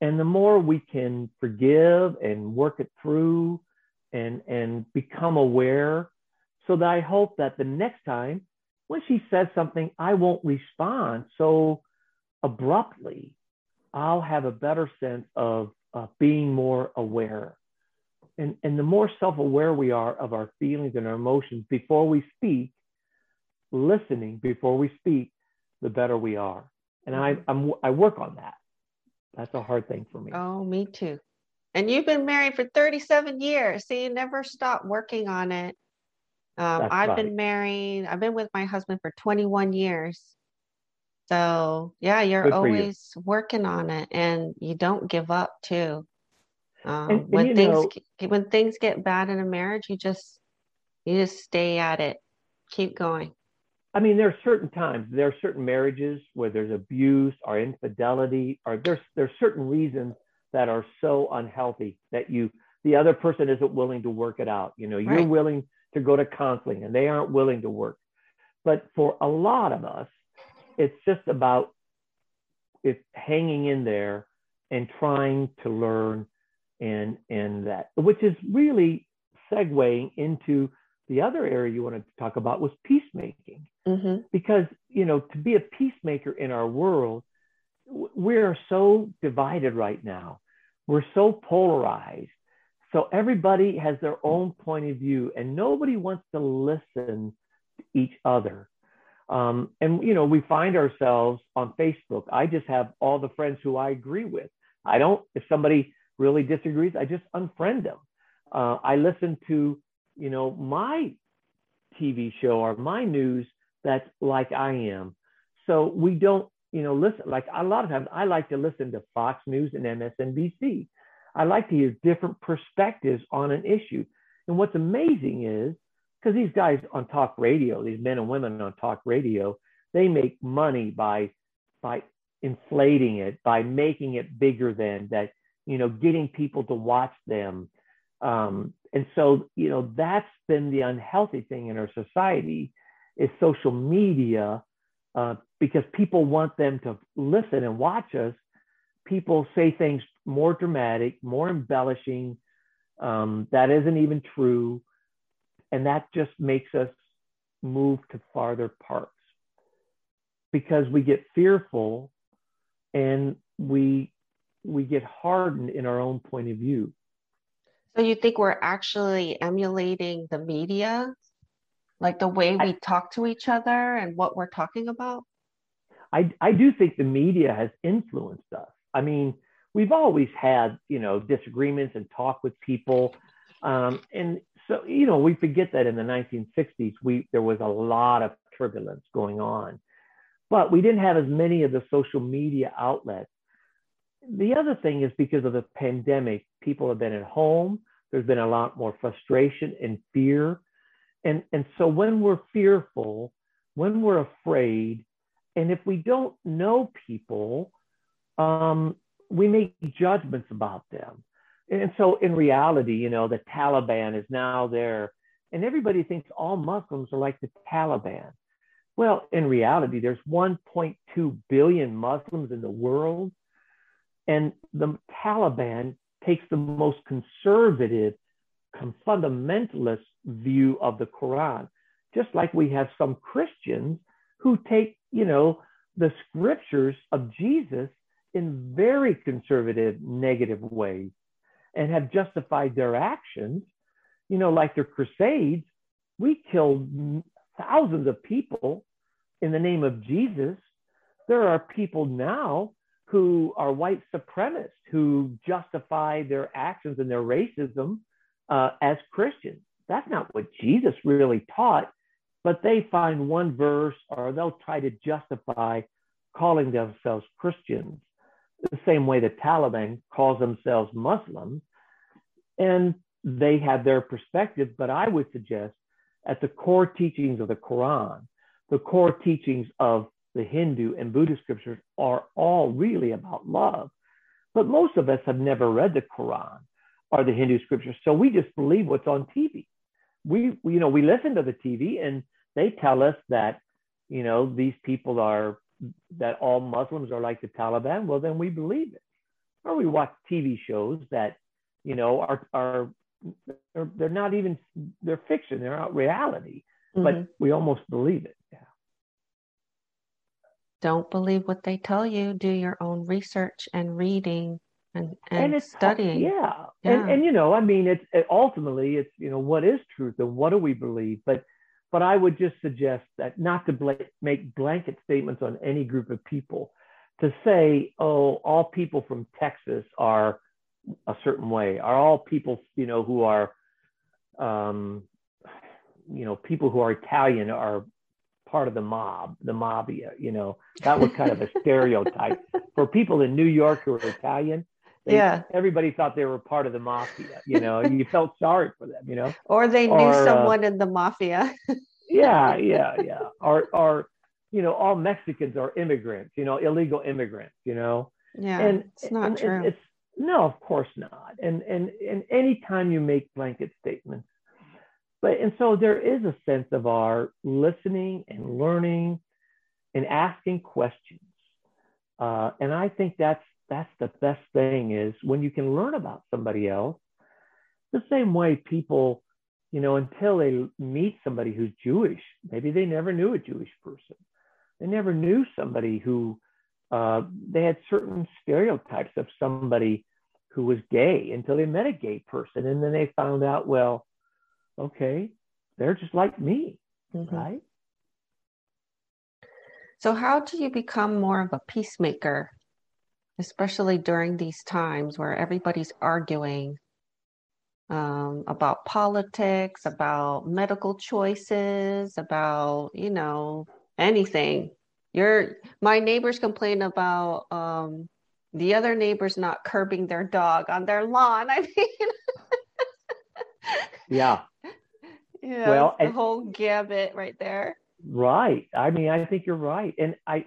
S2: And the more we can forgive and work it through, and and become aware so that I hope that the next time when she says something, I won't respond so abruptly. I'll have a better sense of uh, being more aware. And, and the more self aware we are of our feelings and our emotions before we speak, listening before we speak, the better we are. And I, I'm, I work on that. That's a hard thing for me.
S1: Oh, me too. And you've been married for 37 years, so you never stop working on it. Um, I've right. been married, I've been with my husband for 21 years. So, yeah, you're always you. working on it and you don't give up too. Um, and, and when things know, when things get bad in a marriage, you just you just stay at it. Keep going.
S2: I mean, there are certain times, there are certain marriages where there's abuse or infidelity, or there's there's certain reasons that are so unhealthy that you the other person isn't willing to work it out. You know, you're willing to go to counseling and they aren't willing to work. But for a lot of us, it's just about it's hanging in there and trying to learn and and that which is really segueing into the other area you wanted to talk about was peacemaking mm-hmm. because you know to be a peacemaker in our world we're so divided right now. We're so polarized. So everybody has their own point of view, and nobody wants to listen to each other. Um, and you know, we find ourselves on Facebook. I just have all the friends who I agree with. I don't. If somebody really disagrees, I just unfriend them. Uh, I listen to you know my TV show or my news that's like I am. So we don't you know, listen, like a lot of times I like to listen to Fox News and MSNBC. I like to hear different perspectives on an issue. And what's amazing is because these guys on talk radio, these men and women on talk radio, they make money by by inflating it, by making it bigger than that, you know, getting people to watch them. Um, and so, you know, that's been the unhealthy thing in our society is social media uh, because people want them to listen and watch us. People say things more dramatic, more embellishing. Um, that isn't even true. And that just makes us move to farther parts because we get fearful and we we get hardened in our own point of view.
S1: So you think we're actually emulating the media like the way we I, talk to each other and what we're talking about?
S2: I, I do think the media has influenced us. I mean, we've always had, you know, disagreements and talk with people. Um, and so, you know, we forget that in the 1960s, we, there was a lot of turbulence going on, but we didn't have as many of the social media outlets. The other thing is because of the pandemic, people have been at home. There's been a lot more frustration and fear and, and so when we're fearful, when we're afraid, and if we don't know people, um, we make judgments about them. And so in reality, you know, the Taliban is now there, and everybody thinks all Muslims are like the Taliban. Well, in reality, there's 1.2 billion Muslims in the world, and the Taliban takes the most conservative, fundamentalist view of the Quran. Just like we have some Christians who take, you know, the scriptures of Jesus in very conservative, negative ways and have justified their actions, you know, like their crusades. We killed thousands of people in the name of Jesus. There are people now who are white supremacists who justify their actions and their racism uh, as Christians. That's not what Jesus really taught, but they find one verse or they'll try to justify calling themselves Christians the same way the Taliban calls themselves Muslims. And they have their perspective, but I would suggest at the core teachings of the Quran, the core teachings of the Hindu and Buddhist scriptures are all really about love. But most of us have never read the Quran or the Hindu scriptures, so we just believe what's on TV we, you know, we listen to the TV and they tell us that, you know, these people are, that all Muslims are like the Taliban. Well, then we believe it. Or we watch TV shows that, you know, are, are, they're, they're not even, they're fiction, they're not reality, mm-hmm. but we almost believe it. Yeah.
S1: Don't believe what they tell you. Do your own research and reading and, and, and it's studying.
S2: Yeah. yeah. And, and, you know, I mean, it's it, ultimately it's, you know, what is truth and what do we believe? But, but I would just suggest that not to bl- make blanket statements on any group of people to say, oh, all people from Texas are a certain way, are all people, you know, who are, um, you know, people who are Italian are part of the mob, the mafia, you know, that was kind of a stereotype for people in New York who are Italian. They, yeah. Everybody thought they were part of the mafia, you know, you felt sorry for them, you know.
S1: Or they knew or, uh, someone uh, in the mafia.
S2: yeah, yeah, yeah. Or, or, you know, all Mexicans are immigrants, you know, illegal immigrants, you know.
S1: Yeah. And it's not and, true. It's
S2: no, of course not. And and and anytime you make blanket statements, but and so there is a sense of our listening and learning and asking questions. Uh, and I think that's that's the best thing is when you can learn about somebody else the same way people you know until they meet somebody who's jewish maybe they never knew a jewish person. They never knew somebody who uh, they had certain stereotypes of somebody who was gay until they met a gay person. And then they found out well okay they're just like me mm-hmm. right
S1: so how do you become more of a peacemaker especially during these times where everybody's arguing um, about politics, about medical choices, about, you know, anything. Your my neighbors complain about um, the other neighbors not curbing their dog on their lawn. I mean,
S2: yeah.
S1: Yeah, well, the and, whole gambit right there.
S2: Right. I mean, I think you're right. And I,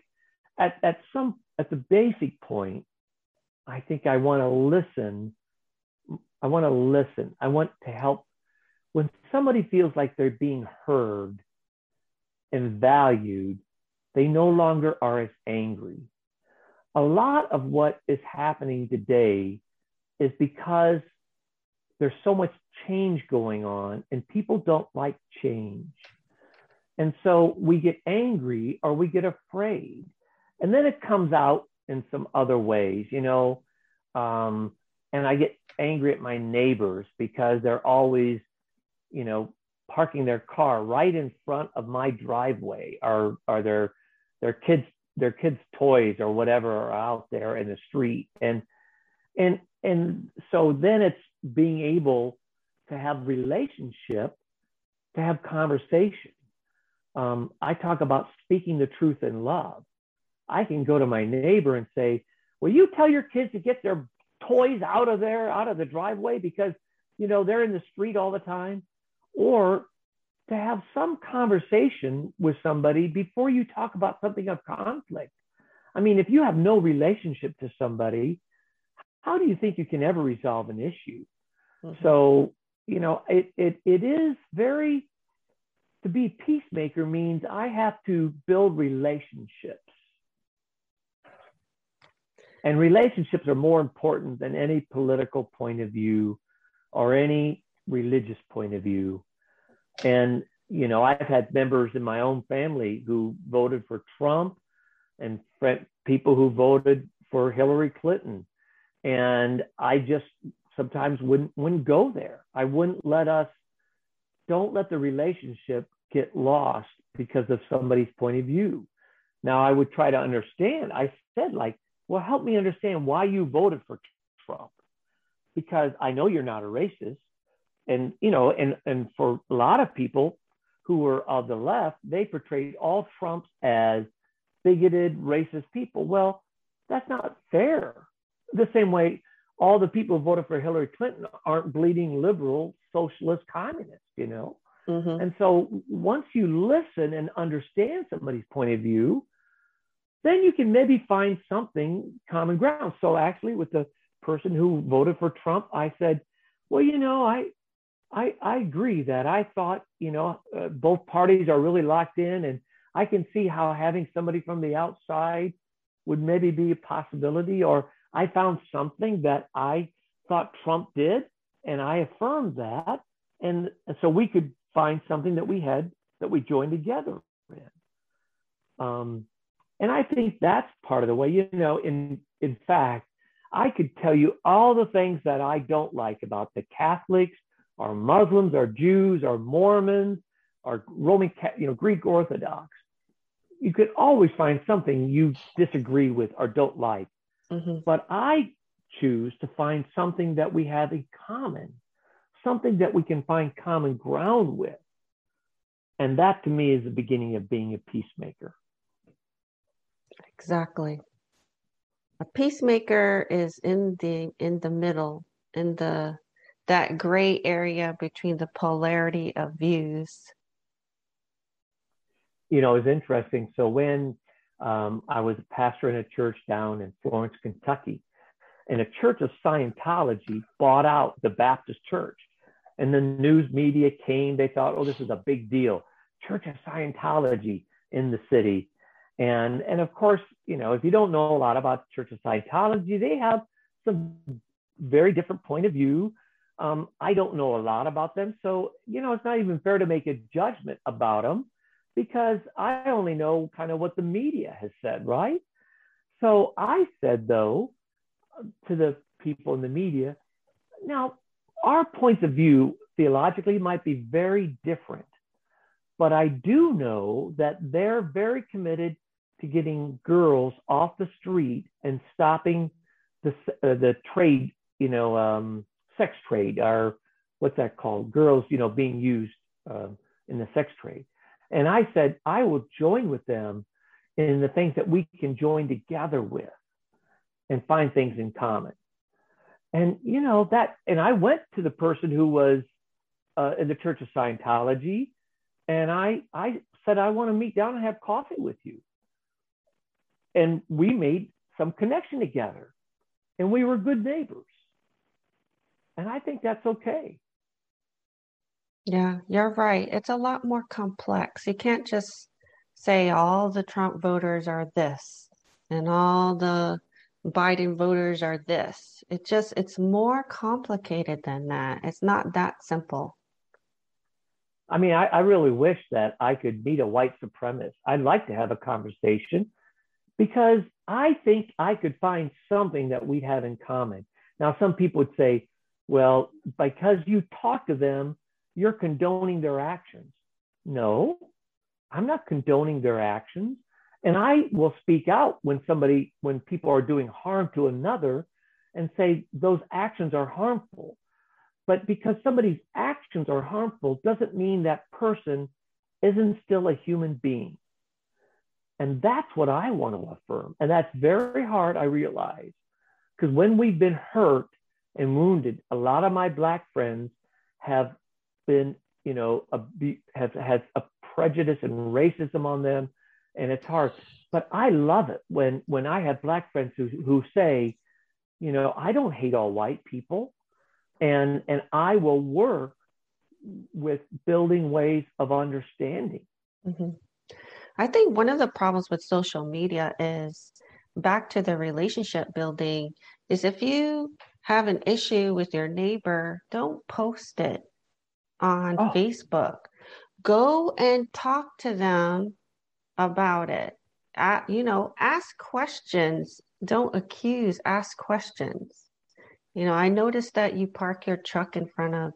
S2: at, at some, at the basic point, I think I want to listen. I want to listen. I want to help when somebody feels like they're being heard and valued, they no longer are as angry. A lot of what is happening today is because there's so much change going on and people don't like change. And so we get angry or we get afraid. And then it comes out in some other ways, you know. Um, and I get angry at my neighbors because they're always you know, parking their car right in front of my driveway or, or their, their kids, their kids' toys or whatever are out there in the street. And, and, and so then it's being able to have relationship, to have conversation. Um, I talk about speaking the truth in love. I can go to my neighbor and say, will you tell your kids to get their toys out of there, out of the driveway because, you know, they're in the street all the time or to have some conversation with somebody before you talk about something of conflict. I mean, if you have no relationship to somebody, how do you think you can ever resolve an issue? Mm-hmm. So, you know, it, it, it is very, to be peacemaker means I have to build relationships. And relationships are more important than any political point of view or any religious point of view. And, you know, I've had members in my own family who voted for Trump and people who voted for Hillary Clinton. And I just sometimes wouldn't, wouldn't go there. I wouldn't let us, don't let the relationship get lost because of somebody's point of view. Now, I would try to understand. I said, like, well, help me understand why you voted for Trump because I know you're not a racist and you know, and and for a lot of people who were of the left, they portrayed all Trumps as bigoted, racist people. Well, that's not fair. The same way all the people who voted for Hillary Clinton aren't bleeding liberal, socialist, communists, you know? Mm-hmm. And so once you listen and understand somebody's point of view, then you can maybe find something common ground. So actually, with the person who voted for Trump, I said, well, you know, I I, I agree that I thought, you know, uh, both parties are really locked in, and I can see how having somebody from the outside would maybe be a possibility. Or I found something that I thought Trump did, and I affirmed that. And so we could find something that we had that we joined together in. Um, and I think that's part of the way, you know, in, in fact, I could tell you all the things that I don't like about the Catholics are Muslims, are Jews, are Mormons, are Roman, you know, Greek Orthodox. You could always find something you disagree with or don't like. Mm-hmm. But I choose to find something that we have in common, something that we can find common ground with. And that to me is the beginning of being a peacemaker.
S1: Exactly. A peacemaker is in the in the middle, in the that gray area between the polarity of views?
S2: You know, it's interesting. So when um, I was a pastor in a church down in Florence, Kentucky, and a church of Scientology bought out the Baptist church. And the news media came, they thought, oh, this is a big deal. Church of Scientology in the city. And, and of course, you know, if you don't know a lot about Church of Scientology, they have some very different point of view um, I don't know a lot about them. So, you know, it's not even fair to make a judgment about them because I only know kind of what the media has said, right? So I said, though, to the people in the media, now our points of view theologically might be very different, but I do know that they're very committed to getting girls off the street and stopping the, uh, the trade, you know, um, sex trade or what's that called? Girls, you know, being used uh, in the sex trade. And I said, I will join with them in the things that we can join together with and find things in common. And you know that, and I went to the person who was uh, in the Church of Scientology, and I I said I want to meet down and have coffee with you. And we made some connection together, and we were good neighbors. And I think that's okay.
S1: Yeah, you're right. It's a lot more complex. You can't just say all the Trump voters are this and all the Biden voters are this. It just it's more complicated than that. It's not that simple.
S2: I mean, I, I really wish that I could meet a white supremacist. I'd like to have a conversation because I think I could find something that we'd have in common. Now, some people would say, well, because you talk to them, you're condoning their actions. No, I'm not condoning their actions. And I will speak out when somebody, when people are doing harm to another and say those actions are harmful. But because somebody's actions are harmful doesn't mean that person isn't still a human being. And that's what I want to affirm. And that's very hard, I realize. Because when we've been hurt and wounded, a lot of my Black friends have been, you know, a, has, has a prejudice and racism on them and it's hard. But I love it when when I have black friends who who say, you know, I don't hate all white people, and and I will work with building ways of understanding.
S1: Mm-hmm. I think one of the problems with social media is back to the relationship building is if you have an issue with your neighbor, don't post it on oh. Facebook. Go and talk to them about it. You know, ask questions. Don't accuse, ask questions. You know, I noticed that you park your truck in front of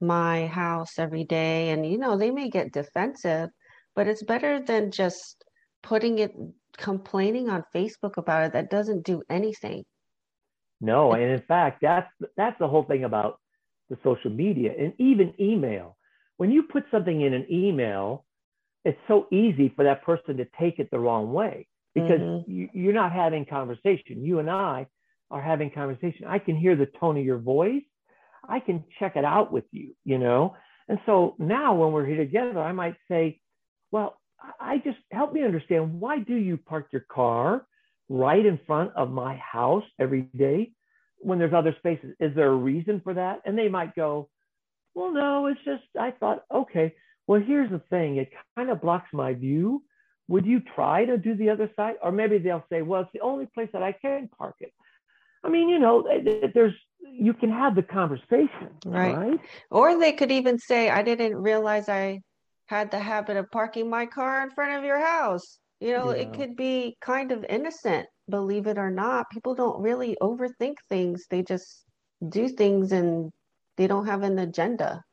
S1: my house every day, and, you know, they may get defensive, but it's better than just putting it, complaining on Facebook about it that doesn't do anything.
S2: No, and in fact, that's that's the whole thing about the social media and even email. When you put something in an email, it's so easy for that person to take it the wrong way because mm-hmm. you, you're not having conversation. You and I are having conversation. I can hear the tone of your voice. I can check it out with you, you know? And so now when we're here together, I might say, well, I just help me understand why do you park your car right in front of my house every day when there's other spaces? Is there a reason for that? And they might go, well, no, it's just, I thought, okay well, here's the thing, it kind of blocks my view. Would you try to do the other side? Or maybe they'll say, well, it's the only place that I can park it. I mean, you know, there's you can have the conversation, right? right?
S1: Or they could even say, I didn't realize I had the habit of parking my car in front of your house. You know, yeah. it could be kind of innocent, believe it or not. People don't really overthink things. They just do things and they don't have an agenda.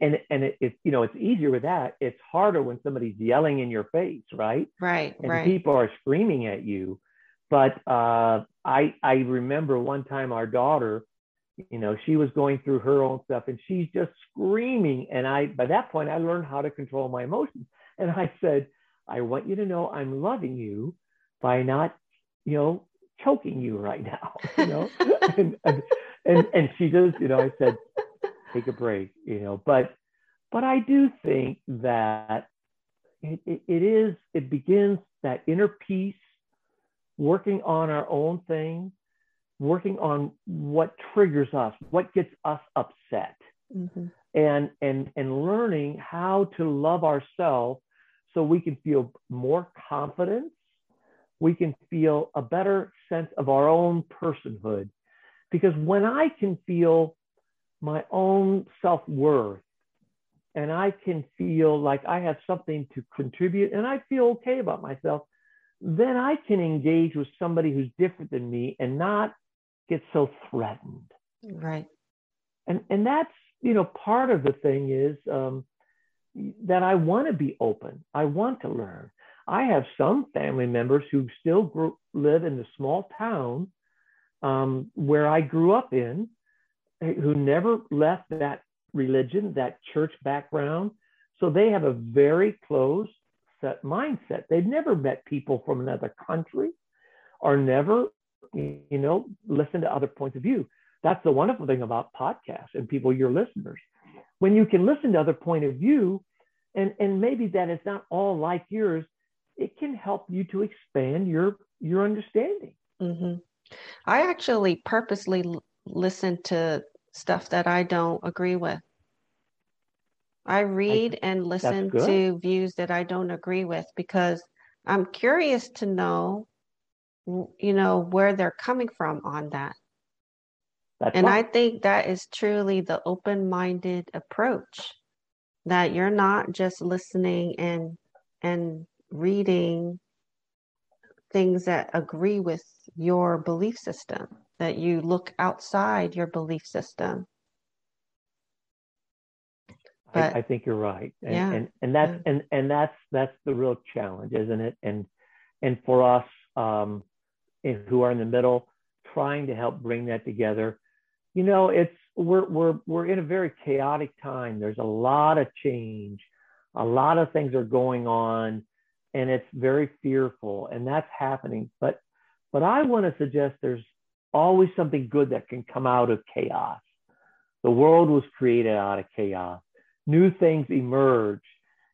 S2: And and it, it, you know it's easier with that. It's harder when somebody's yelling in your face right?
S1: Right
S2: and
S1: right.
S2: people are screaming at you. But uh, i i remember one time our daughter you know she was going through her own stuff and she's just screaming. And i by that point i learned how to control my emotions. And i said i want you to know i'm loving you by not you know choking you right now you know? And, and, and and she just you know i said take a break, you know. But but I do think that it, it, it is it begins that inner peace, working on our own thing, working on what triggers us, what gets us upset, mm-hmm. and and and learning how to love ourselves so we can feel more confidence, we can feel a better sense of our own personhood. Because when I can feel my own self worth and I can feel like I have something to contribute and I feel okay about myself, then I can engage with somebody who's different than me and not get so threatened.
S1: Right.
S2: And and that's you know part of the thing is um, that I want to be open. I want to learn. I have some family members who still grew, live in the small town um, where I grew up in, who never left that religion, that church background. So they have a very close mindset. They've never met people from another country or never, you know, listened to other points of view. That's the wonderful thing about podcasts and people, your listeners. When you can listen to other point of view, and, and maybe that is not all like yours, it can help you to expand your your understanding.
S1: Mm-hmm. I actually purposely l- listen to stuff that I don't agree with. I read I, and listen to views that I don't agree with because I'm curious to know, you know, where they're coming from on that. That's and right. I think that is truly the open minded approach that you're not just listening and and reading things that agree with your belief system that you look outside your belief system.
S2: But, I, I, think you're right. And yeah, and, and that's yeah. and and that's that's the real challenge isn't it? And and for us um who are in the middle trying to help bring that together you know it's we're we're we're in a very chaotic time. There's a lot of change. A lot of things are going on and it's very fearful and that's happening. But but i want to suggest there's always something good that can come out of chaos. The world was created out of chaos. New things emerge.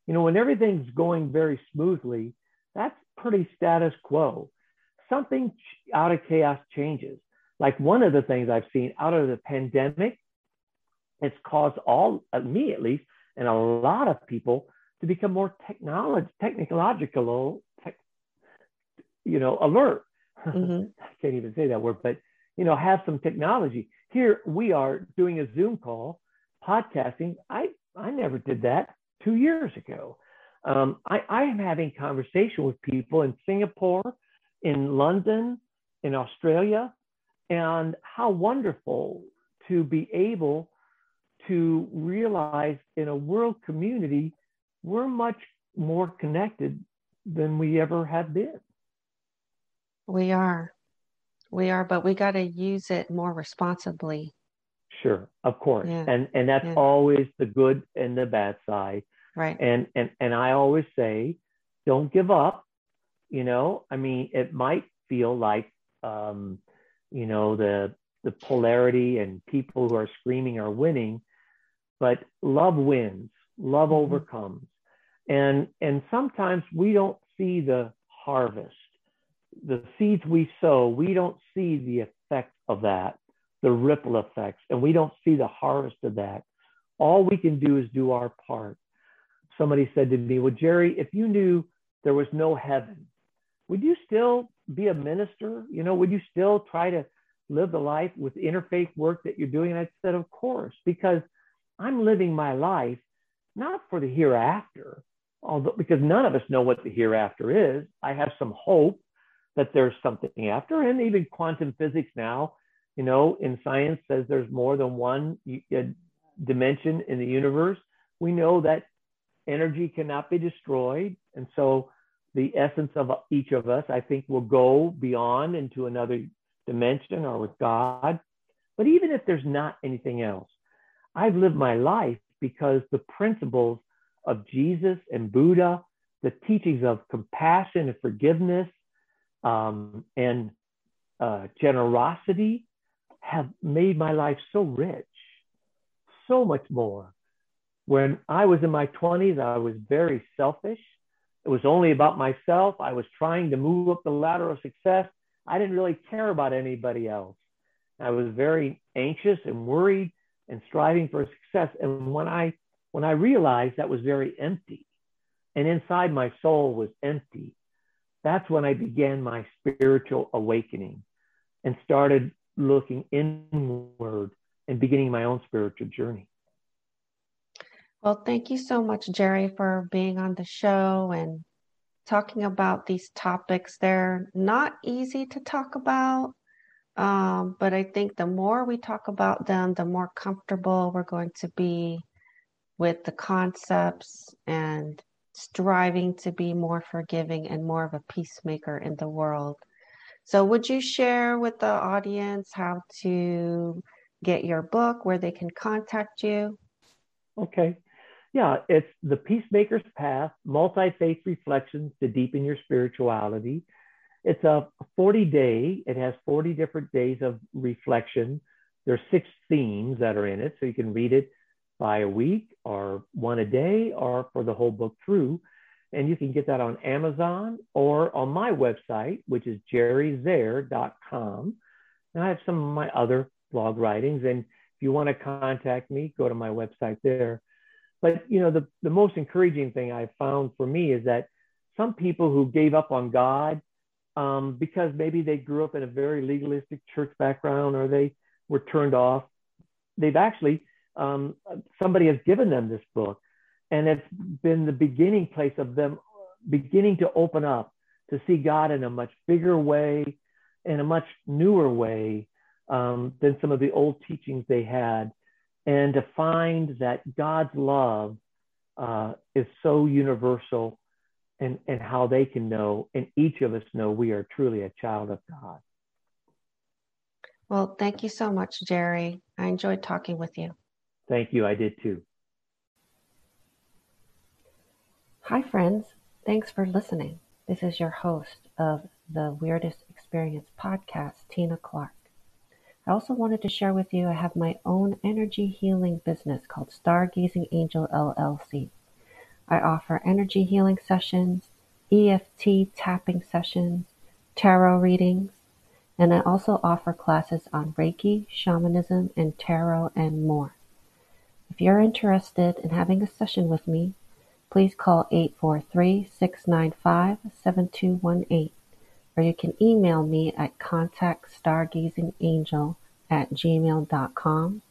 S2: You know when everything's going very smoothly that's pretty status quo. Something out of chaos changes. Like one of the things i've seen out of the pandemic it's caused all me at least and a lot of people to become more technology, technological, tech, you know, alert. Mm-hmm. I can't even say that word, but you know, have some technology. Here we are doing a Zoom call, podcasting. I I never did that two years ago. Um, I, I am having conversation with people in Singapore, in London, in Australia, and how wonderful to be able to realize in a world community we're much more connected than we ever have been.
S1: We are. We are, but we got to use it more responsibly.
S2: Sure, of course. Yeah. And and that's yeah. always the good and the bad side.
S1: Right.
S2: And and and I always say don't give up. You know, I mean, it might feel like um, you know, the the polarity and people who are screaming are winning, but love wins. Love mm-hmm. overcomes and and sometimes we don't see the harvest the seeds we sow we don't see the effect of that the ripple effects and we don't see the harvest of that. All we can do is do our part. Somebody said to me well jerry if you knew there was no heaven would you still be a minister? You know would you still try to live the life with interfaith work that you're doing? And i said of course because i'm living my life not for the hereafter although because none of us know what the hereafter is, I have some hope that there's something after. And even quantum physics now, you know, in science says there's more than one uh, dimension in the universe. We know that energy cannot be destroyed. And so the essence of each of us, I think, will go beyond into another dimension or with God. But even if there's not anything else, I've lived my life because the principles of Jesus and Buddha, the teachings of compassion and forgiveness um, and uh, generosity have made my life so rich, so much more. When I was in my 20s, I was very selfish. It was only about myself. I was trying to move up the ladder of success. I didn't really care about anybody else. I was very anxious and worried and striving for success. And when I when I realized that was very empty and inside my soul was empty, that's when I began my spiritual awakening and started looking inward and beginning my own spiritual journey.
S1: Well, thank you so much, Jerry, for being on the show and talking about these topics. They're not easy to talk about, um, but I think the more we talk about them, the more comfortable we're going to be with the concepts and striving to be more forgiving and more of a peacemaker in the world. So, would you share with the audience how to get your book, where they can contact you?
S2: Okay. yeah, it's the Peacemaker's Path, multi faith reflections to deepen your spirituality. It's a 40 day, it has 40 different days of reflection. There's six themes that are in it, so you can read it by a week or one a day or for the whole book through. And you can get that on Amazon or on my website, which is jerryzare.com. And I have some of my other blog writings. And if you want to contact me, go to my website there. But you know, the, the most encouraging thing I found for me is that some people who gave up on God um, because maybe they grew up in a very legalistic church background or they were turned off, they've actually um, somebody has given them this book, and it's been the beginning place of them beginning to open up to see God in a much bigger way, in a much newer way um, than some of the old teachings they had, and to find that God's love uh, is so universal and, and how they can know, and each of us know we are truly a child of God.
S1: Well, thank you so much, Jerry. I enjoyed talking with you.
S2: Thank you. I did too.
S1: Hi, friends. Thanks for listening. This is your host of the Weirdest Experience podcast, Tina Clark. I also wanted to share with you I have my own energy healing business called Stargazing Angel LLC. I offer energy healing sessions, EFT tapping sessions, tarot readings, and I also offer classes on Reiki, shamanism, and tarot and more. If you're interested in having a session with me, please call 843-695-7218 or you can email me at contactstargazingangel at gmail.com.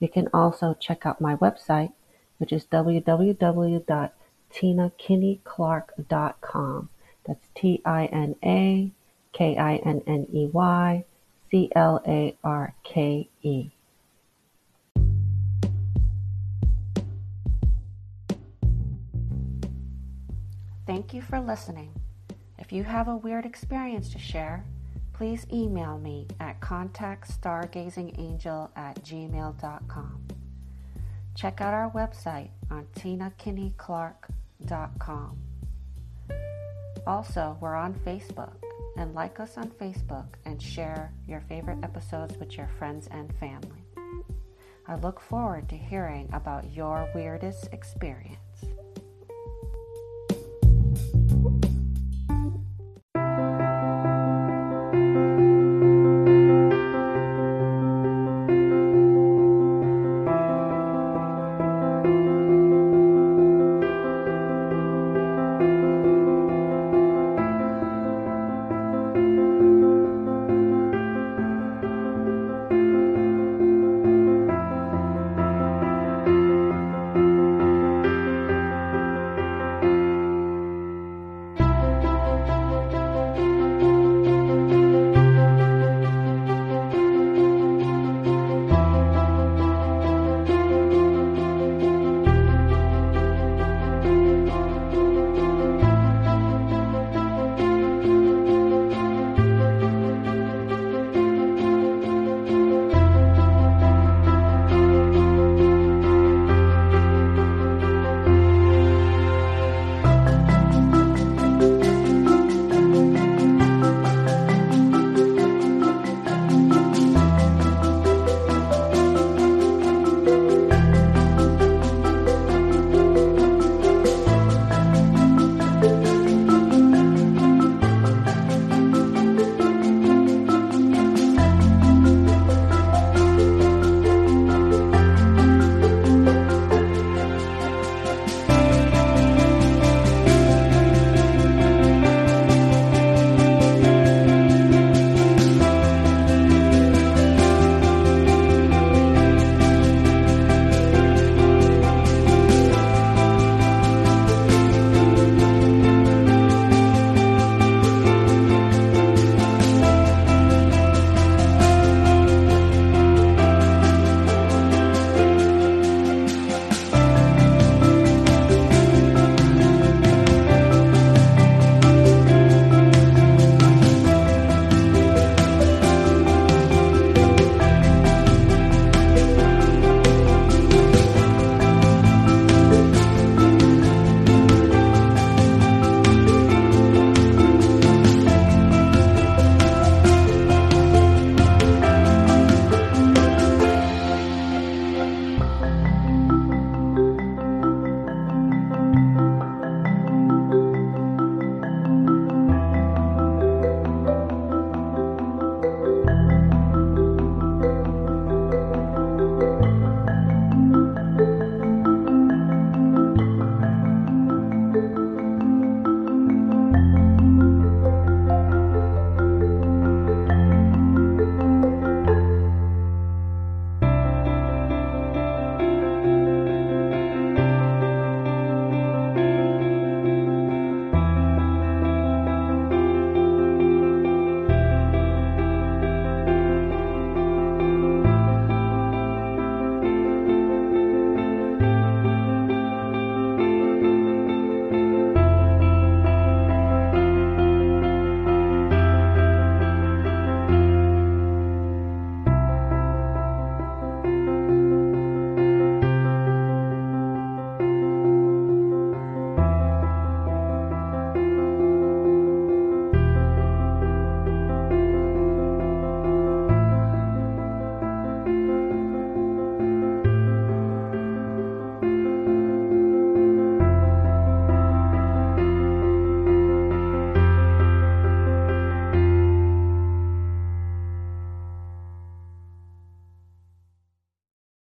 S1: You can also check out my website, which is www.tinakinneyclark.com. That's T-I-N-A K-I-N-N-E-Y C-L-A-R-K-E. Thank you for listening. If you have a weird experience to share, please email me at contactstargazingangel at gmail.com. Check out our website on tinakinneyclark.com. Also, we're on Facebook and like us on Facebook and share your favorite episodes with your friends and family. I look forward to hearing about your weirdest experience.